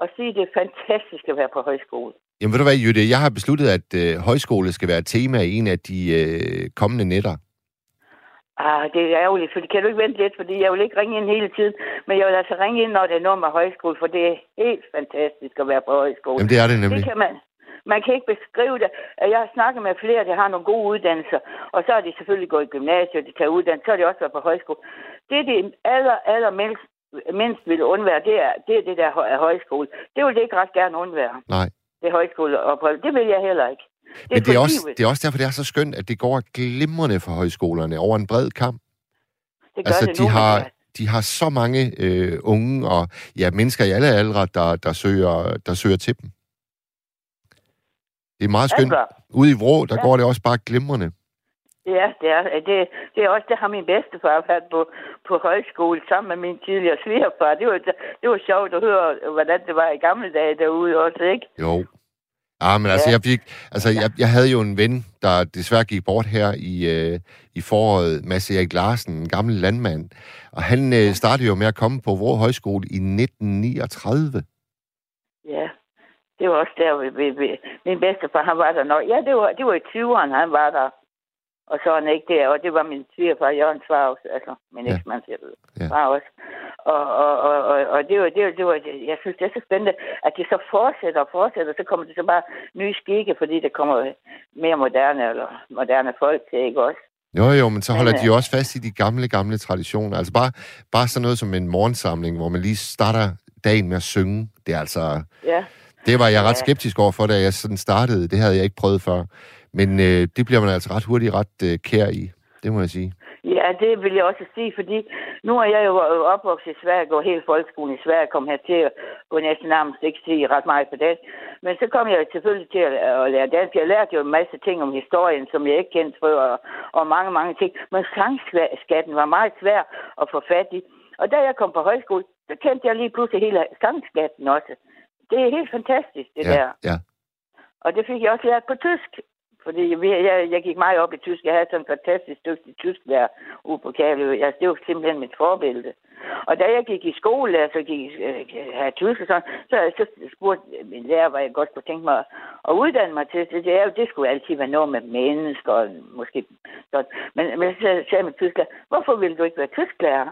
at sige, at det er fantastisk at være på højskole? Jamen ved du hvad, Jytte? Jeg har besluttet, at øh, højskole skal være et tema i en af de øh, kommende netter. Ah, det er ærgerligt, for kan du ikke vente lidt, fordi jeg vil ikke ringe ind hele tiden, men jeg vil altså ringe ind, når det er noget med højskole, for det er helt fantastisk at være på højskole. Jamen det er det nemlig. Det kan man. Man kan ikke beskrive det. Jeg har snakket med flere, der har nogle gode uddannelser, og så har de selvfølgelig gået i gymnasiet, de tager uddannelse, så har de også været på højskole. Det, de aller, aller mindst, mindst vil undvære, det er, det er det der hø- højskole. Det vil det ikke ret gerne undvære, Nej. det højskoleophold. Det vil jeg heller ikke. Det Men det er, også, livet. det er også derfor, det er så skønt, at det går glimrende for højskolerne over en bred kamp. Det gør Altså, det de nu, har, det de har så mange øh, unge og ja, mennesker i alle aldre, der, der, søger, der søger til dem. Det er meget skønt. Ude i Vrå, der Ja. går det også bare glimrende. Ja, det er, det, det er også, det har min bedstefar været på, på højskole sammen med min tidligere svigerfar. Det var, det var sjovt at høre, hvordan det var i gamle dage derude også, ikke? Jo. Ja, men altså, Ja. jeg, fik, altså jeg, jeg havde jo en ven, der desværre gik bort her i, øh, i foråret, Mads Erik Larsen, en gammel landmand. Og han øh, startede jo med at komme på Vrå Højskole i 1939. Ja, det var også der, vi, vi, vi, min bedstefar, han var der nok. Ja, det var, det var i 20'erne, han var der. Og så er han ikke der, og det var min svigerfar, Jørgen Svars, altså min Ja. eksmand, Ja. var også. Og, og, og, og, og det, var, det, var, det var, jeg synes, det er så spændende, at det så fortsætter og fortsætter, så kommer det så bare nye skikke, fordi der kommer mere moderne, eller moderne folk til, ikke også? Jo, jo, men så Men, holder øh, de jo også fast i de gamle, gamle traditioner. Altså bare, bare sådan noget som en morgensamling, hvor man lige starter dagen med at synge. Det er altså... Ja. Det var jeg ret skeptisk over for, da jeg sådan startede. Det havde jeg ikke prøvet før. Men øh, det bliver man altså ret hurtigt ret øh, kær i. Det må jeg sige. Ja, det vil jeg også sige, fordi nu er jeg jo opvokset i Sverige, går hele folkeskolen i Sverige, kom her til at gå næsten nærmest ikke sige ret meget på dansk. Men så kom jeg selvfølgelig til at, at lære dansk. Jeg lærte jo en masse ting om historien, som jeg ikke kendte før, og, og mange, mange ting. Men sangskatten var meget svær at få fat i. Og da jeg kom på højskole, så kendte jeg lige pludselig hele sangskatten også. Det er helt fantastisk, det ja, der. ja. Og det fik jeg også lært på tysk. Fordi vi- jeg, jeg gik meget op i tysk. Jeg havde sådan en fantastisk dygtig tysk der ude på Kærløb. Altså, det var simpelthen mit forbillede. Og da jeg gik i skole, altså gik øh, have tysk og sådan, så, så spurgte min lærer, hvad jeg godt kunne tænke mig at uddanne mig til. Det, det, er jo, det skulle altid være noget med mennesker, og måske sådan. Men, men så sagde min tysklærer, hvorfor vil du ikke være tysklærer?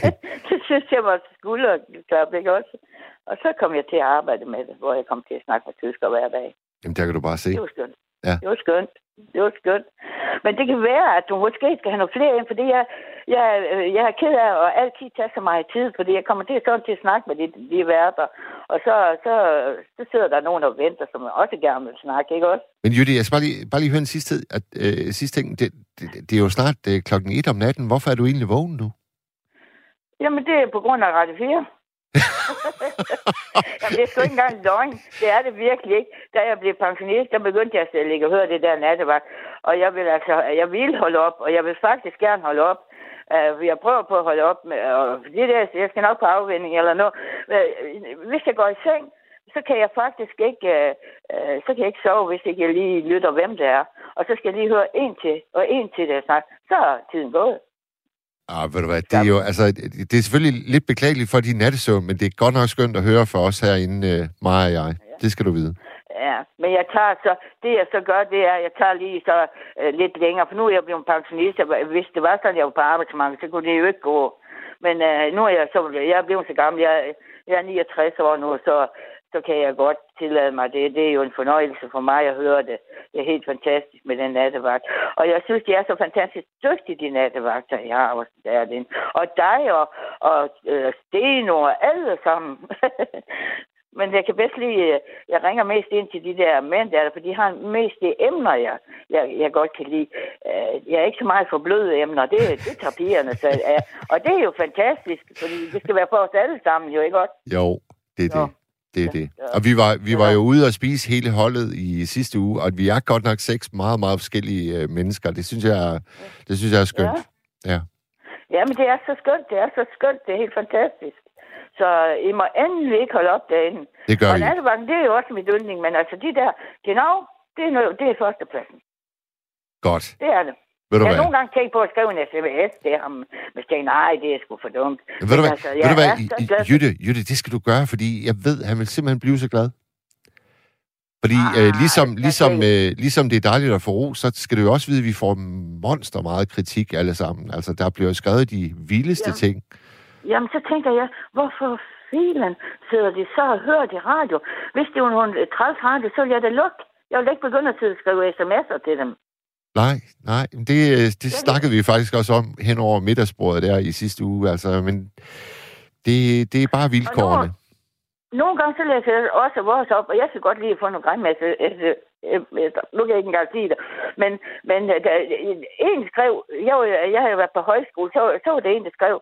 det synes jeg var skulderklap, ikke også? Og så kom jeg til at arbejde med det, hvor jeg kom til at snakke med tysker hver dag. Jamen, der kan du bare se. Det var skønt. Ja. Det var skønt. Det var skønt. Men det kan være, at du måske skal have nogle flere ind, fordi jeg, jeg, øh, jeg er ked af at altid tage så meget tid, fordi jeg kommer til sådan til at snakke med de, de værter, og så, så, så sidder der nogen og venter, som også gerne vil snakke, ikke også? Men Jytte, jeg skal bare lige, bare lige høre en sidste, at, øh, sidste ting. Det, det, det er jo snart øh, klokken et om natten. Hvorfor er du egentlig vågen nu? Jamen, det er på grund af Radio 4. Jamen, det er sgu ikke engang løgn. Det er det virkelig ikke. Da jeg blev pensionist, der begyndte jeg selv ikke at høre det der nattevagt. Og jeg vil altså, jeg vil holde op, og jeg vil faktisk gerne holde op. Uh, jeg prøver på at holde op med, og det der, jeg skal nok på afvinding eller noget. Øh, hvis jeg går i seng, så kan jeg faktisk ikke, uh, uh, så kan jeg ikke sove, hvis ikke jeg lige lytter, hvem det er. Og så skal jeg lige høre en til, og en til det snart. Så er tiden gået. Ah, ved du hvad, det er jo, altså, det er selvfølgelig lidt beklageligt for din nattesøvn, men det er godt nok skønt at høre for os herinde, øh, mig og jeg. Det skal du vide. Ja, men jeg tager så, det jeg så gør, det er, at jeg tager lige så øh, lidt længere, for nu er jeg blevet pensionist, og hvis det var sådan, jeg var på arbejdsmarkedet, så kunne det jo ikke gå. Men øh, nu er jeg så, jeg er blevet så gammel, jeg, jeg er 69 år nu, så, så kan jeg godt tillade mig det. Det er jo en fornøjelse for mig at høre det. Det er helt fantastisk med den nattevagt. Og jeg synes, de er så fantastisk dygtige, de nattevagter, jeg har også der den. Og dig og, og øh, Steno og alle sammen. Men jeg kan bedst lige, øh, jeg ringer mest ind til de der mænd der, for de har mest de emner, jeg, jeg, jeg godt kan lide. Øh, Jeg er ikke så meget for bløde emner, det, det tager pigerne sig af. Og det er jo fantastisk, fordi det skal være for os alle sammen, jo ikke også? Jo, det er det. Det er det. Ja. Og vi var, vi var jo ude og spise hele holdet i sidste uge, og vi er godt nok seks meget, meget forskellige øh, mennesker. Det synes jeg, det synes jeg er skønt. Ja. Jamen, det er så skønt, det er så skønt, det er helt fantastisk. Så I må endelig ikke holde op derinde. Det gør og nattevagten, det er jo også mit yndling, men altså de der, genau, det er, noget, det er førstepladsen. Godt. Det er det. Ved du jeg har nogle gange tænkt på at skrive en sms til ham, men tænkte, nej, det er sgu for dumt. Ved du hvad, altså, ved du hvad er Jytte, Jytte, det skal du gøre, fordi jeg ved, han vil simpelthen blive så glad. Fordi Ah, øh, ligesom, jeg ligesom, øh, ligesom det er dejligt at få ro, så skal du jo også vide, at vi får monster meget kritik alle sammen. Altså, der bliver skrevet de vildeste Ja. ting. Jamen, så tænker jeg, hvorfor filen sidder de så og hører de radio? Hvis det var nogle træls radio, så ville jeg da lukke. Jeg ville ikke begynde at sidde og skrive sms'er til dem. Nej, nej, det, øh, det snakkede vi faktisk også om hen over middagsbordet der i sidste uge. Altså, men det, det er bare vilkårene. Nogle gange så læser jeg også vores op, og jeg skal godt lide at få nogle græmmasse. Nu kan jeg ikke engang sige det. Men, men øh, der, en skrev, jeg, jeg havde været på højskole, så, så var det en, der skrev,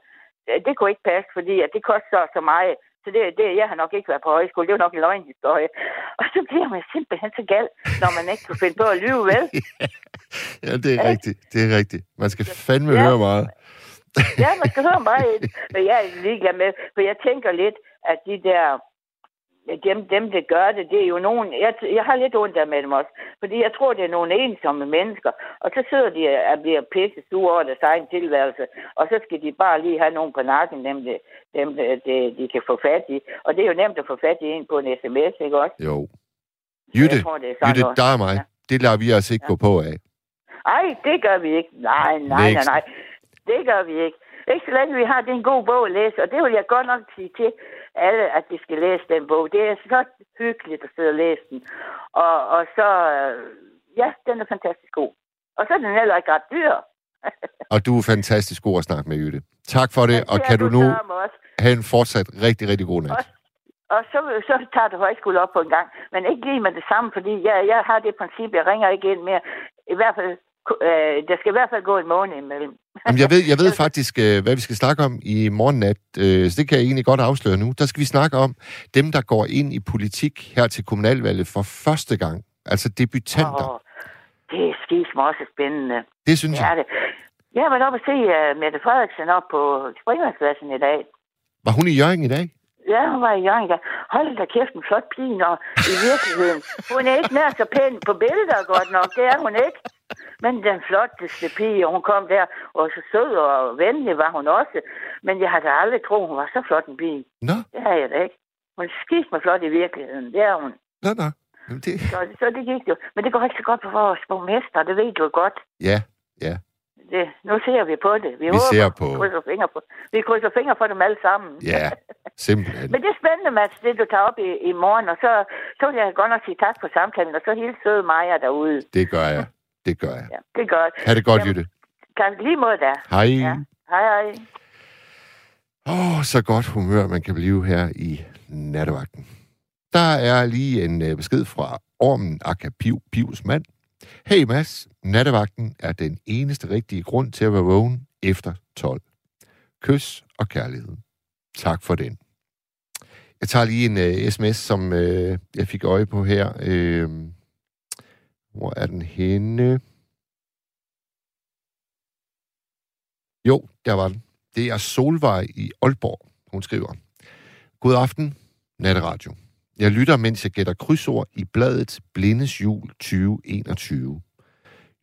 det kunne ikke passe, fordi at det koster så meget. Så det, det, jeg har nok ikke været på højskole. Det var nok en løgnhistorie. Og så bliver man simpelthen så gal, når man ikke kan finde på at lyve, vel? Ja, det er rigtigt. Det er rigtigt. Man skal fandme Ja. høre meget. Ja, man skal høre mig, men jeg er ligeglad med, for jeg tænker lidt, at de der, dem, dem der gør det, det er jo nogen, jeg, jeg har lidt ondt af med dem også, fordi jeg tror, det er nogle ensomme mennesker, og så sidder de og bliver pisse sure over deres egen tilværelse, og så skal de bare lige have nogen på nakken, dem, de, dem de, de, kan få fat i, og det er jo nemt at få fat i en på en sms, ikke også? Jo. Jytte, tror, Jytte, der er mig. Ja. Det lader vi os ikke gå på af. Ej, det gør vi ikke. Nej, nej, nej, nej. Det gør vi ikke. Ikke så længe vi har, det er en god bog at læse, og det vil jeg godt nok sige til alle, at de skal læse den bog. Det er så hyggeligt at sidde og læse den. Og, og så, øh, ja, den er fantastisk god. Og så er den heller ikke ret dyr. Og du er fantastisk god at snakke med, Jytte. Tak for det, og Det er kan du nu have en fortsat rigtig, rigtig god nat. Også. Og så, så tager du højskole op på en gang. Men ikke lige med det samme, fordi jeg, jeg har det princip, jeg ringer ikke ind mere. I hvert fald, øh, der skal i hvert fald gå en måned imellem. Jamen, jeg ved, jeg ved faktisk, øh, hvad vi skal snakke om i morgennat, øh, så det kan jeg egentlig godt afsløre nu. Der skal vi snakke om dem, der går ind i politik her til kommunalvalget for første gang. Altså debutanter. Åh, det er skisme også spændende. Det synes Det er jeg. det. Jeg har været oppe og se uh, Mette Frederiksen op på Springvandspladsen i dag. Var hun i Jørgen i dag? Ja, hun var i Jørgen. der. Hold da kæft, en flot pige, og i virkeligheden. Hun er ikke nær så pæn på billeder, godt nok. Det er hun ikke. Men den flotteste pige, og hun kom der, og så sød og venlig var hun også. Men jeg havde aldrig troet, hun var så flot en pige. Nå, Det har jeg da ikke. Hun skidt med flot i virkeligheden. Det er hun. nå, nå. Jamen, det... Så, så det gik jo. Men det går ikke så godt på vores borgmester, det ved du jo godt. Ja, ja. Det, nu ser vi på det. Vi, Vi ser på- Vi krydser fingre på, vi krydser fingre for dem alle sammen. Ja, simpelthen. Men det er spændende, Mads, det du tager op i, i morgen, og så, så vil jeg godt nok sige tak for samtalen, og så hilse søde Maja derude. Det gør jeg. Det gør jeg. Ja, det er godt. Ha' det godt, Jamen, Jytte. Tak lige mod dig. Hej. Ja. Hej, hej. Åh, oh, så godt humør, man kan blive her i nattevagten. Der er lige en øh, besked fra Ormen Akapiv Pivs mand. Hey Mads, nattevagten er den eneste rigtige grund til at være vågen efter 12. Kys og kærlighed. Tak for den. Jeg tager lige en øh, sms, som øh, jeg fik øje på her. Øh, hvor er den henne? Jo, der var den. Det er Solvej i Aalborg, hun skriver. God aften, natteradio. Jeg lytter, mens jeg gætter krydsord i bladet Blindes Jul 2021.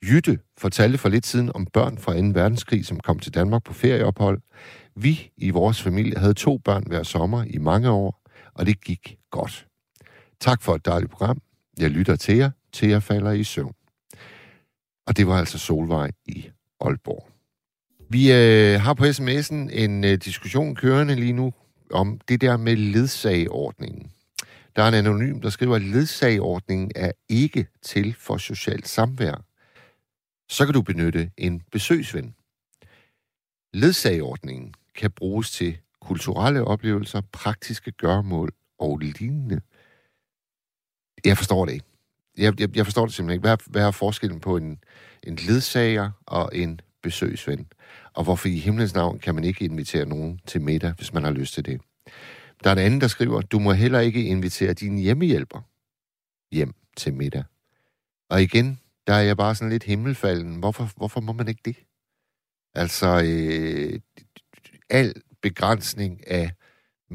Jytte fortalte for lidt siden om børn fra 2. verdenskrig, som kom til Danmark på ferieophold. Vi i vores familie havde to børn hver sommer i mange år, og det gik godt. Tak for et dejligt program. Jeg lytter til jer, til jeg falder i søvn. Og det var altså Solvej i Aalborg. Vi øh, har på sms'en en øh, diskussion kørende lige nu om det der med ledsageordningen. Der er en anonym, der skriver, at ledsageordningen er ikke til for socialt samvær. Så kan du benytte en besøgsven. Ledsageordningen kan bruges til kulturelle oplevelser, praktiske gørmål og lignende. Jeg forstår det ikke. Jeg, jeg, jeg forstår det simpelthen ikke. Hvad er, hvad er forskellen på en, en ledsager og en besøgsven? Og hvorfor i himlens navn kan man ikke invitere nogen til middag, hvis man har lyst til det? Der er en anden, der skriver, du må heller ikke invitere din hjemmehjælper hjem til middag. Og igen, der er jeg bare sådan lidt himmelfalden. Hvorfor, hvorfor må man ikke det? Altså, øh, al begrænsning af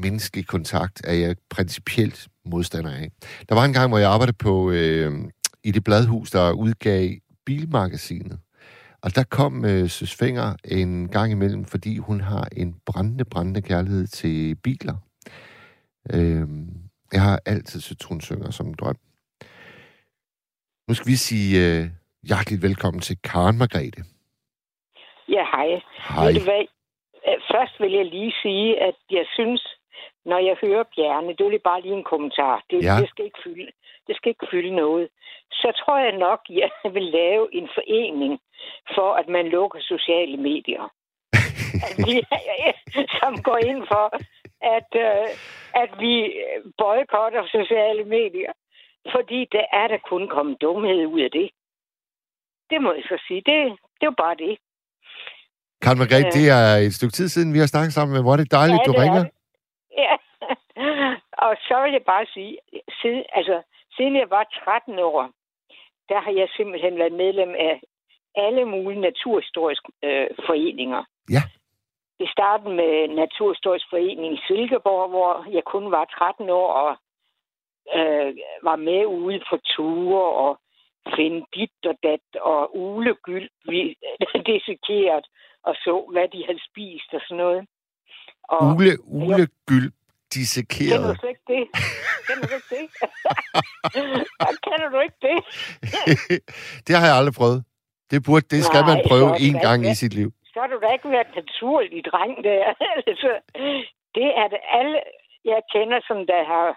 menneskelig kontakt er jeg principielt modstander af. Der var en gang, hvor jeg arbejdede på øh, i det bladhus, der udgav Bilmagasinet. Og der kom øh, Søs Fenger en gang imellem, fordi hun har en brændende, brændende kærlighed til biler. Øh, jeg har altid citronsynger som en drøm. Nu skal vi sige øh, hjerteligt velkommen til Karen Margrethe. Ja, hej. Hej. Ved du hvad? Først vil jeg lige sige, at jeg synes, når jeg hører Bjarne, det er bare lige en kommentar. Det, Ja. det, skal ikke fylde, det skal ikke fylde noget. Så tror jeg nok, jeg vil lave en forening for, at man lukker sociale medier. at vi, som går ind for, at, øh, at vi boykotter sociale medier. Fordi der er der kun kommet dumhed ud af det. Det må jeg så sige. Det, det er jo bare det. Karen Margrethe, Ja. det er et stykke tid siden, vi har snakket sammen med. Hvor er det dejligt, du det er ringer. det. Ja. Og så vil jeg bare sige, siden, altså, siden jeg var 13 år, der har jeg simpelthen været medlem af alle mulige naturhistoriske øh, foreninger. Ja. Det startede med Naturhistorisk Forening i Silkeborg, hvor jeg kun var 13 år og øh, var med ude på ture og finde dit og dat og ulegyld, vi dissekeret og så, hvad de havde spist og sådan noget. Og Ule, ule gyld Kender dissekeret. du slet ikke det? Kender du ikke det? Kender du ikke det? det har jeg aldrig prøvet. Det, burde, det skal Nej, man prøve er en gang ikke. i sit liv. Så har du da ikke været naturlig dreng der. altså, det er det alle, jeg kender, som der har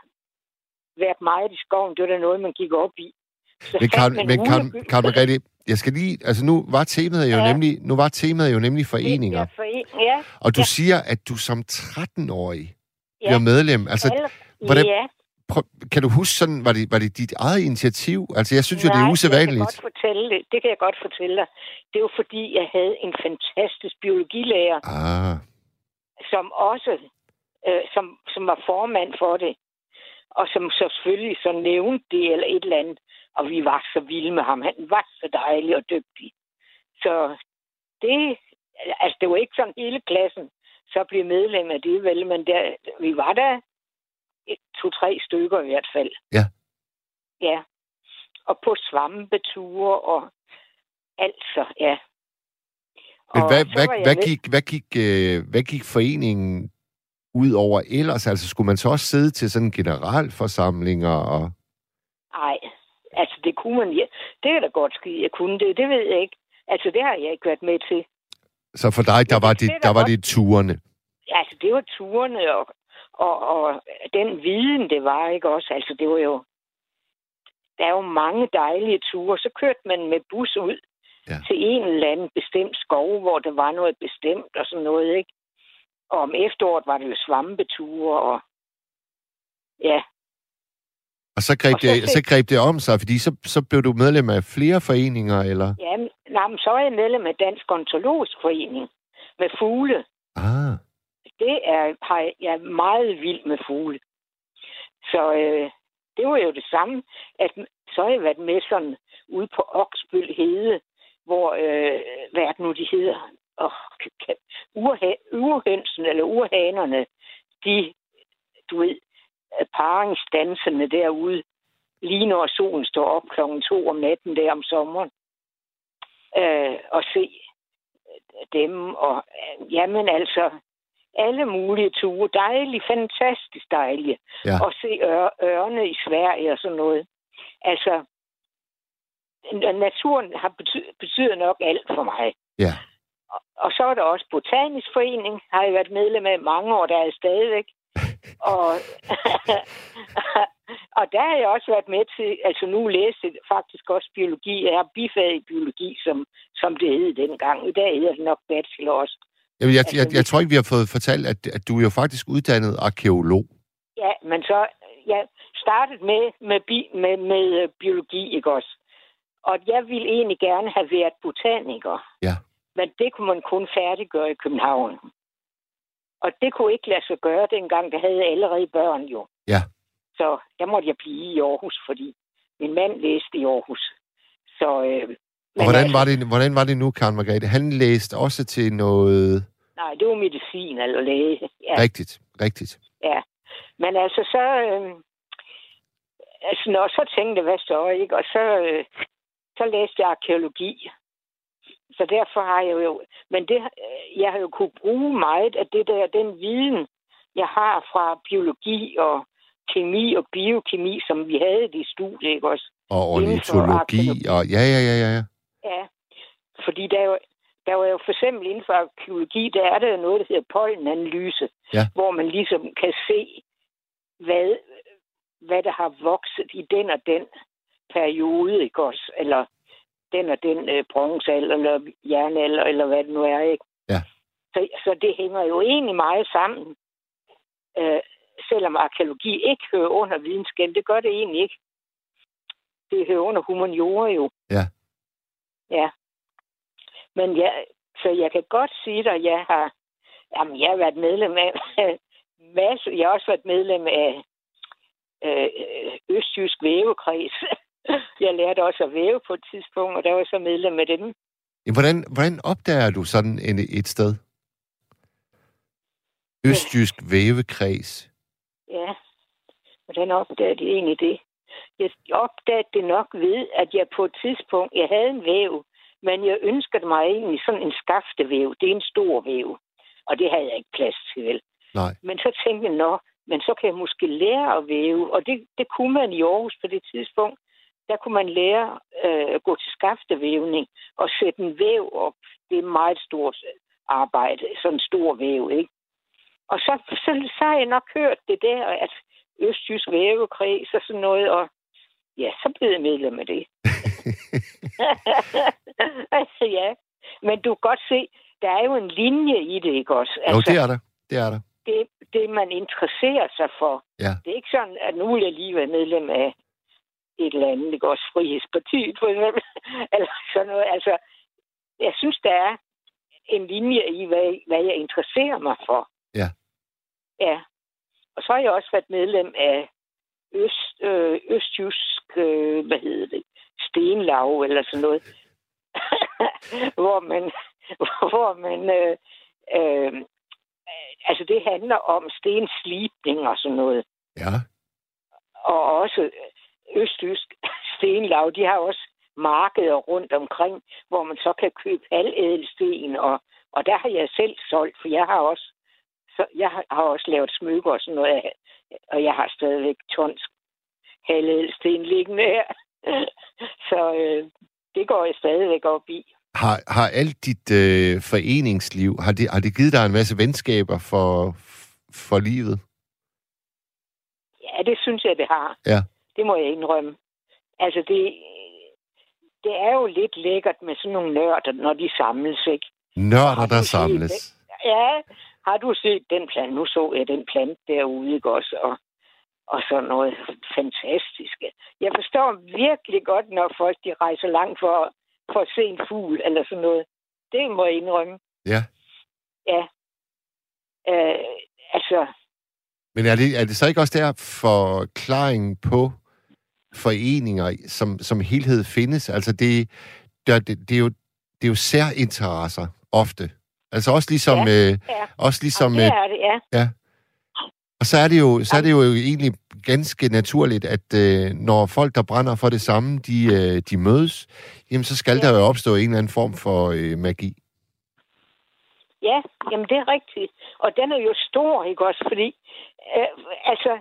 været meget i skoven. Det var da noget, man gik op i. Så Men man men Karen, ulegyld. Karen Margrethe, jeg skal lige, altså nu var temaet jo Ja. nemlig, nu var temaet jo nemlig foreninger. Ja, foren- ja, Og du Ja. siger, at du som 13-årig ja. bliver medlem. Altså, Alle- Hvordan, Ja, prøv, kan du huske sådan, var det, var det dit eget initiativ? Altså, jeg synes jo, det er Nej, Jeg kan usædvanligt. godt fortælle det. Det kan jeg godt fortælle dig. Det er jo fordi, jeg havde en fantastisk biologilærer, Ah, som også øh, som, som var formand for det. Og som selvfølgelig så nævnte det eller et eller andet. Og vi var så vilde med ham. Han var så dejlig og dygtig. Så det, altså det var ikke sådan hele klassen, så blev medlem af det, vel, men der, vi var der to-tre stykker i hvert fald. Ja. Ja. Og på svampeture og altså, ja. men hvad, hvad, hvad, gik, hvad, gik, øh, hvad gik foreningen ud over ellers? Altså, skulle man så også sidde til sådan generalforsamlinger og... Nej, altså det kunne man ja. Det er da godt ske, jeg kunne det. Det ved jeg ikke. Altså det har jeg ikke været med til. Så for dig, der Ja, var det- det, er der var det turene. Altså det var turene og, og, og den viden, det var, ikke også? Altså det var jo... Der er jo mange dejlige ture. Så kørte man med bus ud Ja. til en eller anden bestemt skov, hvor der var noget bestemt og sådan noget, ikke? Og om efteråret var det jo svampeture og... Ja, Og så greb, Og så det, fik- så greb det om sig, fordi så, så blev du medlem af flere foreninger, eller? ja nej, men så er jeg medlem af Dansk Ontologisk Forening med fugle. Ah, det er, har jeg, er meget vild med fugle. Så øh, det var jo det samme, at så har jeg været med sådan ude på Oksbøl Hede, hvor, øh, hvad er det nu, de hedder? Oh, urhønsen eller urhanerne, de, du ved, paringsdanserne derude, lige når solen står op klokken to om natten der om sommeren, øh, og se dem, og øh, jamen altså, alle mulige ture. Dejlige, fantastisk dejlige. Ja. Og se ør- ørne i Sverige og sådan noget. Altså, naturen har bety- betyder nok alt for mig. ja. Og, og så er der også Botanisk Forening, har jeg været medlem af mange år, der er stadigvæk. Og, og der har jeg også været med til, altså nu læste jeg faktisk også biologi. Jeg har bifag i biologi, som, som det hed dengang. I dag hedder det nok bachelor også. Jamen, jeg, Altså, jeg, jeg tror ikke, vi har fået fortalt, at, at du er jo faktisk uddannet arkeolog. Ja, men så jeg startede med, med, bi, med, med øh, biologi, ikke også? Og jeg ville egentlig gerne have været botaniker. Ja. Men det kunne man kun færdiggøre i København. Og det kunne ikke lade sig gøre dengang, der havde jeg allerede børn jo. Ja. Så der måtte jeg blive i Aarhus, fordi min mand læste i Aarhus. Så, øh, Og hvordan var, det, hvordan var det nu, Karen Margrethe? Han læste også til noget... Nej, det var medicin eller læge. Ja. Rigtigt, rigtigt. Men altså, så... Øh, altså, når så tænkte jeg, hvad så, ikke? Og så, øh, så læste jeg arkeologi. Så derfor har jeg jo... Men det, jeg har jo kunne bruge meget af det der, den viden, jeg har fra biologi og kemi og biokemi, som vi havde i studiet, ikke også? Og ornitologi, og ja, ja, ja, ja, ja. Ja, fordi der er jo, der var jo for eksempel inden for arkeologi, der er der noget, der hedder pollenanalyse, Ja. hvor man ligesom kan se, hvad, hvad der har vokset i den og den periode, ikke også? Eller den og den øh, bronzealder, eller jernalder, eller hvad det nu er, ikke? Ja. Så, så det hænger jo egentlig meget sammen. Øh, selvom arkeologi ikke hører under videnskab, det gør det egentlig ikke. Det hører under humaniora jo. Ja. Ja. Men ja, så jeg kan godt sige dig, at jeg har, jamen, jeg har været medlem af masse. Jeg har også været medlem af øh, Østjysk Vævekreds. Jeg lærte også at væve på et tidspunkt, og der var så medlem af dem. Ja, Hvordan, hvordan opdager du sådan en, et sted? Østjysk vævekreds. Ja. Hvordan opdagede de egentlig det? Jeg opdagede det nok ved, at jeg på et tidspunkt, jeg havde en væv, men jeg ønskede mig egentlig sådan en skaftevæv. Det er en stor væv. Og det havde jeg ikke plads til, vel? Nej. Men så tænkte jeg, nå, men så kan jeg måske lære at væve. Og det, det kunne man i Aarhus på det tidspunkt. Der kunne man lære øh, at gå til skaftevævning og sætte en væv op. Det er meget stort arbejde, sådan en stor væv, ikke? Og så, så, så har jeg nok hørt det der, at Østjysk Vævekreds og sådan noget, og ja, så blev jeg medlem af det. ja, men du kan godt se, der er jo en linje i det, ikke også? Jo, det er der. Det er der. det, det, man interesserer sig for. Ja. Det er ikke sådan, at nu vil jeg lige være medlem af et eller andet, det går også Frihedspartiet, for eksempel. eller sådan noget. Altså, jeg synes, der er en linje i, hvad, hvad jeg interesserer mig for. Ja. Ja. Og så har jeg også været medlem af Øst, øh, Østjysk, øh, hvad hedder det, Stenlav eller sådan noget. hvor man, hvor man øh, øh, altså det handler om stenslipning og sådan noget. Ja. Og også Østjysk Stenlav, de har også markeder rundt omkring, hvor man så kan købe halvædelsten, og, og der har jeg selv solgt, for jeg har også så jeg har, også lavet smykker og sådan noget, og jeg har stadigvæk tons halvædelsten liggende her. så øh, det går jeg stadigvæk op i. Har, har alt dit øh, foreningsliv, har det, har det givet dig en masse venskaber for, for livet? Ja, det synes jeg, det har. Ja. Det må jeg indrømme. Altså, det, det er jo lidt lækkert med sådan nogle nørder, når de samles, ikke? Nørder, Har der du set samles. Ja, har du set den plante? Nu så jeg den plante derude, ikke også? Og, og sådan noget fantastisk. Jeg forstår virkelig godt, når folk de rejser langt for, for at se en fugl eller sådan noget. Det må jeg indrømme. Ja. Ja. Øh, altså, Men er det, er det så ikke også der forklaringen på foreninger som, som helhed findes? Altså det, der, det, det, er jo, det er jo særinteresser ofte. Altså også ligesom... Ja, øh, ja. også ligesom Jamen, det øh, er det, ja. Og så er det jo, så er det jo egentlig ganske naturligt, at øh, når folk, der brænder for det samme, de, øh, de mødes, jamen så skal Ja. der jo opstå en eller anden form for øh, magi. Ja, jamen det er rigtigt. Og den er jo stor, ikke også? Fordi, øh, altså,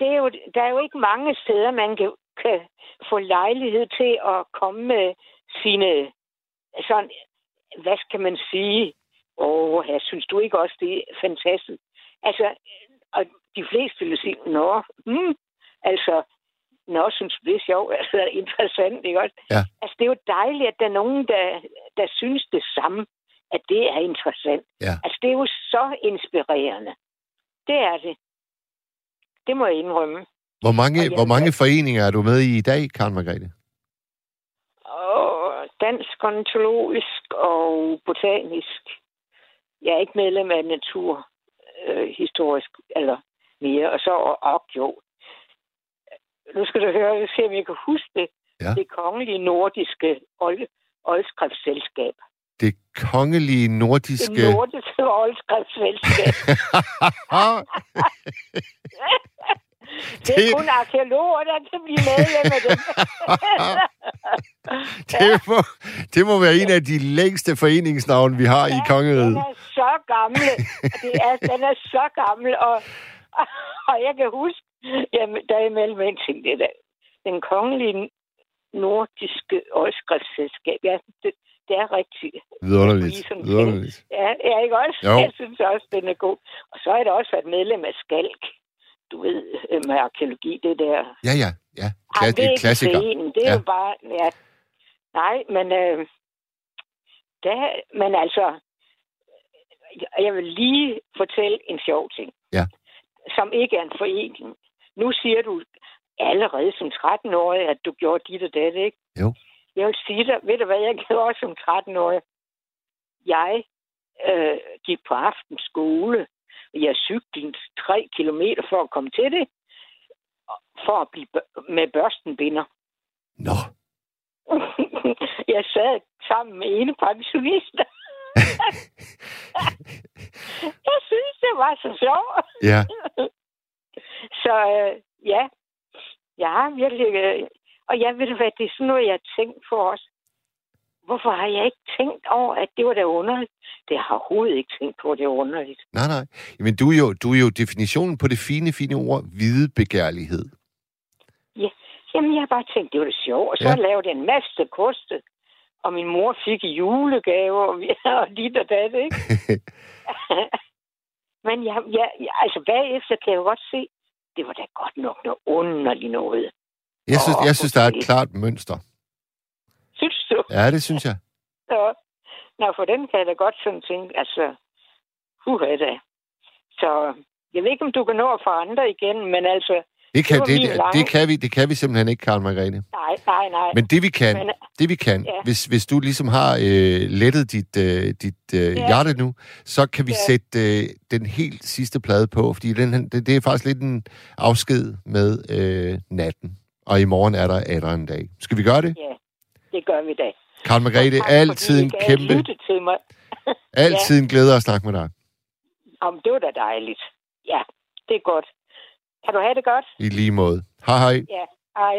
det er jo, der er jo ikke mange steder, man kan, kan få lejlighed til at komme med sine, sådan, hvad skal man sige? Åh, jeg synes du ikke også, det er fantastisk? Altså, og de fleste vil sige, nå, hmm, altså, nå, synes det er sjovt, altså, det er interessant, ikke også? Ja. Altså, det er jo dejligt, at der er nogen, der, der synes det samme, at det er interessant. Ja. Altså, det er jo så inspirerende. Det er det. Det må jeg indrømme. Hvor mange, Og hvor mange foreninger er du med i i dag, Karen Margrethe? Og dansk, ontologisk og botanisk. Jeg er ikke medlem af natur øh, eller mere. Og så Okjo. Nu skal du høre, se, om jeg kan huske det. Ja. Det kongelige nordiske old, oldskriftselskab. Det kongelige Det nordiske... nordiske oldskriftselskab. det er Det- kun arkeologer, der kan blive medlem af det. det, må, det må være en af de længste foreningsnavne, vi har i Den kongeriget. er så gammel. Det er, den er så gammel, og, og jeg kan huske, jamen, der er imellem en ting, det der. Den kongelige nordiske ådskriftsselskab, ja, det, det er rigtigt. Vidunderligt. Vidunderligt. Ja, ja, ikke også? Jo. Jeg synes også, den er god. Og så er der også været medlem af Skalk. Du ved, med arkeologi, det der. Ja, ja. ja. Kla- det er klassiker. forening, det er ja. jo bare... Ja. Nej, men... Øh, der, men altså... Jeg vil lige fortælle en sjov ting. Ja. Som ikke er en forening. Nu siger du allerede som 13-årig, at du gjorde dit og det, ikke? Jo. Jeg vil sige dig, ved du hvad jeg gjorde som 13-årig? Jeg øh, gik på aftenskole. Jeg cyklede tre kilometer for at komme til det. For at blive med børstenbinder. Nå. jeg sad sammen med ene pensionister. jeg synes, det var så sjovt. Ja. Så øh, ja, jeg har virkelig... Og jeg ved hvad, det er sådan noget, jeg har tænkt på også. Hvorfor har jeg ikke tænkt over, at det var da underligt? Det har jeg overhovedet ikke tænkt på, at det er underligt. Nej, nej. Men du er jo, du er jo definitionen på det fine, fine ord, hvidebegærlighed. Jamen, jeg har bare tænkt, det var det sjovt. Og så Ja. ja. lavede jeg en masse koste. Og min mor fik julegaver, og, vi- og dit og dat, ikke? Men jeg, jeg, jeg, altså bagefter kan jeg jo godt se, det var da godt nok noget underligt noget. Jeg synes, jeg synes der er et klart mønster. Synes du? Ja, det synes jeg. Så, nå, for den kan jeg da godt sådan tænke, altså, huha da. Så jeg ved ikke, om du kan nå at få andre igen, men altså, Det kan, det, det, lange- det, kan vi, det kan vi simpelthen ikke, Karl Margrethe. nej, nej, nej. Men det vi kan, Men- det vi kan, Ja. hvis, hvis du ligesom har øh, lettet dit, øh, dit øh, Ja. hjerte nu, så kan vi Ja. sætte øh, den helt sidste plade på, fordi den, det, det er faktisk lidt en afsked med øh, natten. Og i morgen er der atter en dag. Skal vi gøre det? Ja, det gør vi da. Karl Margrethe, altid en kæmpe, til mig. altid en glæde at snakke med dig. Om det var da dejligt. Ja, det er godt. Kan du have det godt? I lige måde. Hej hej. Ja, hej.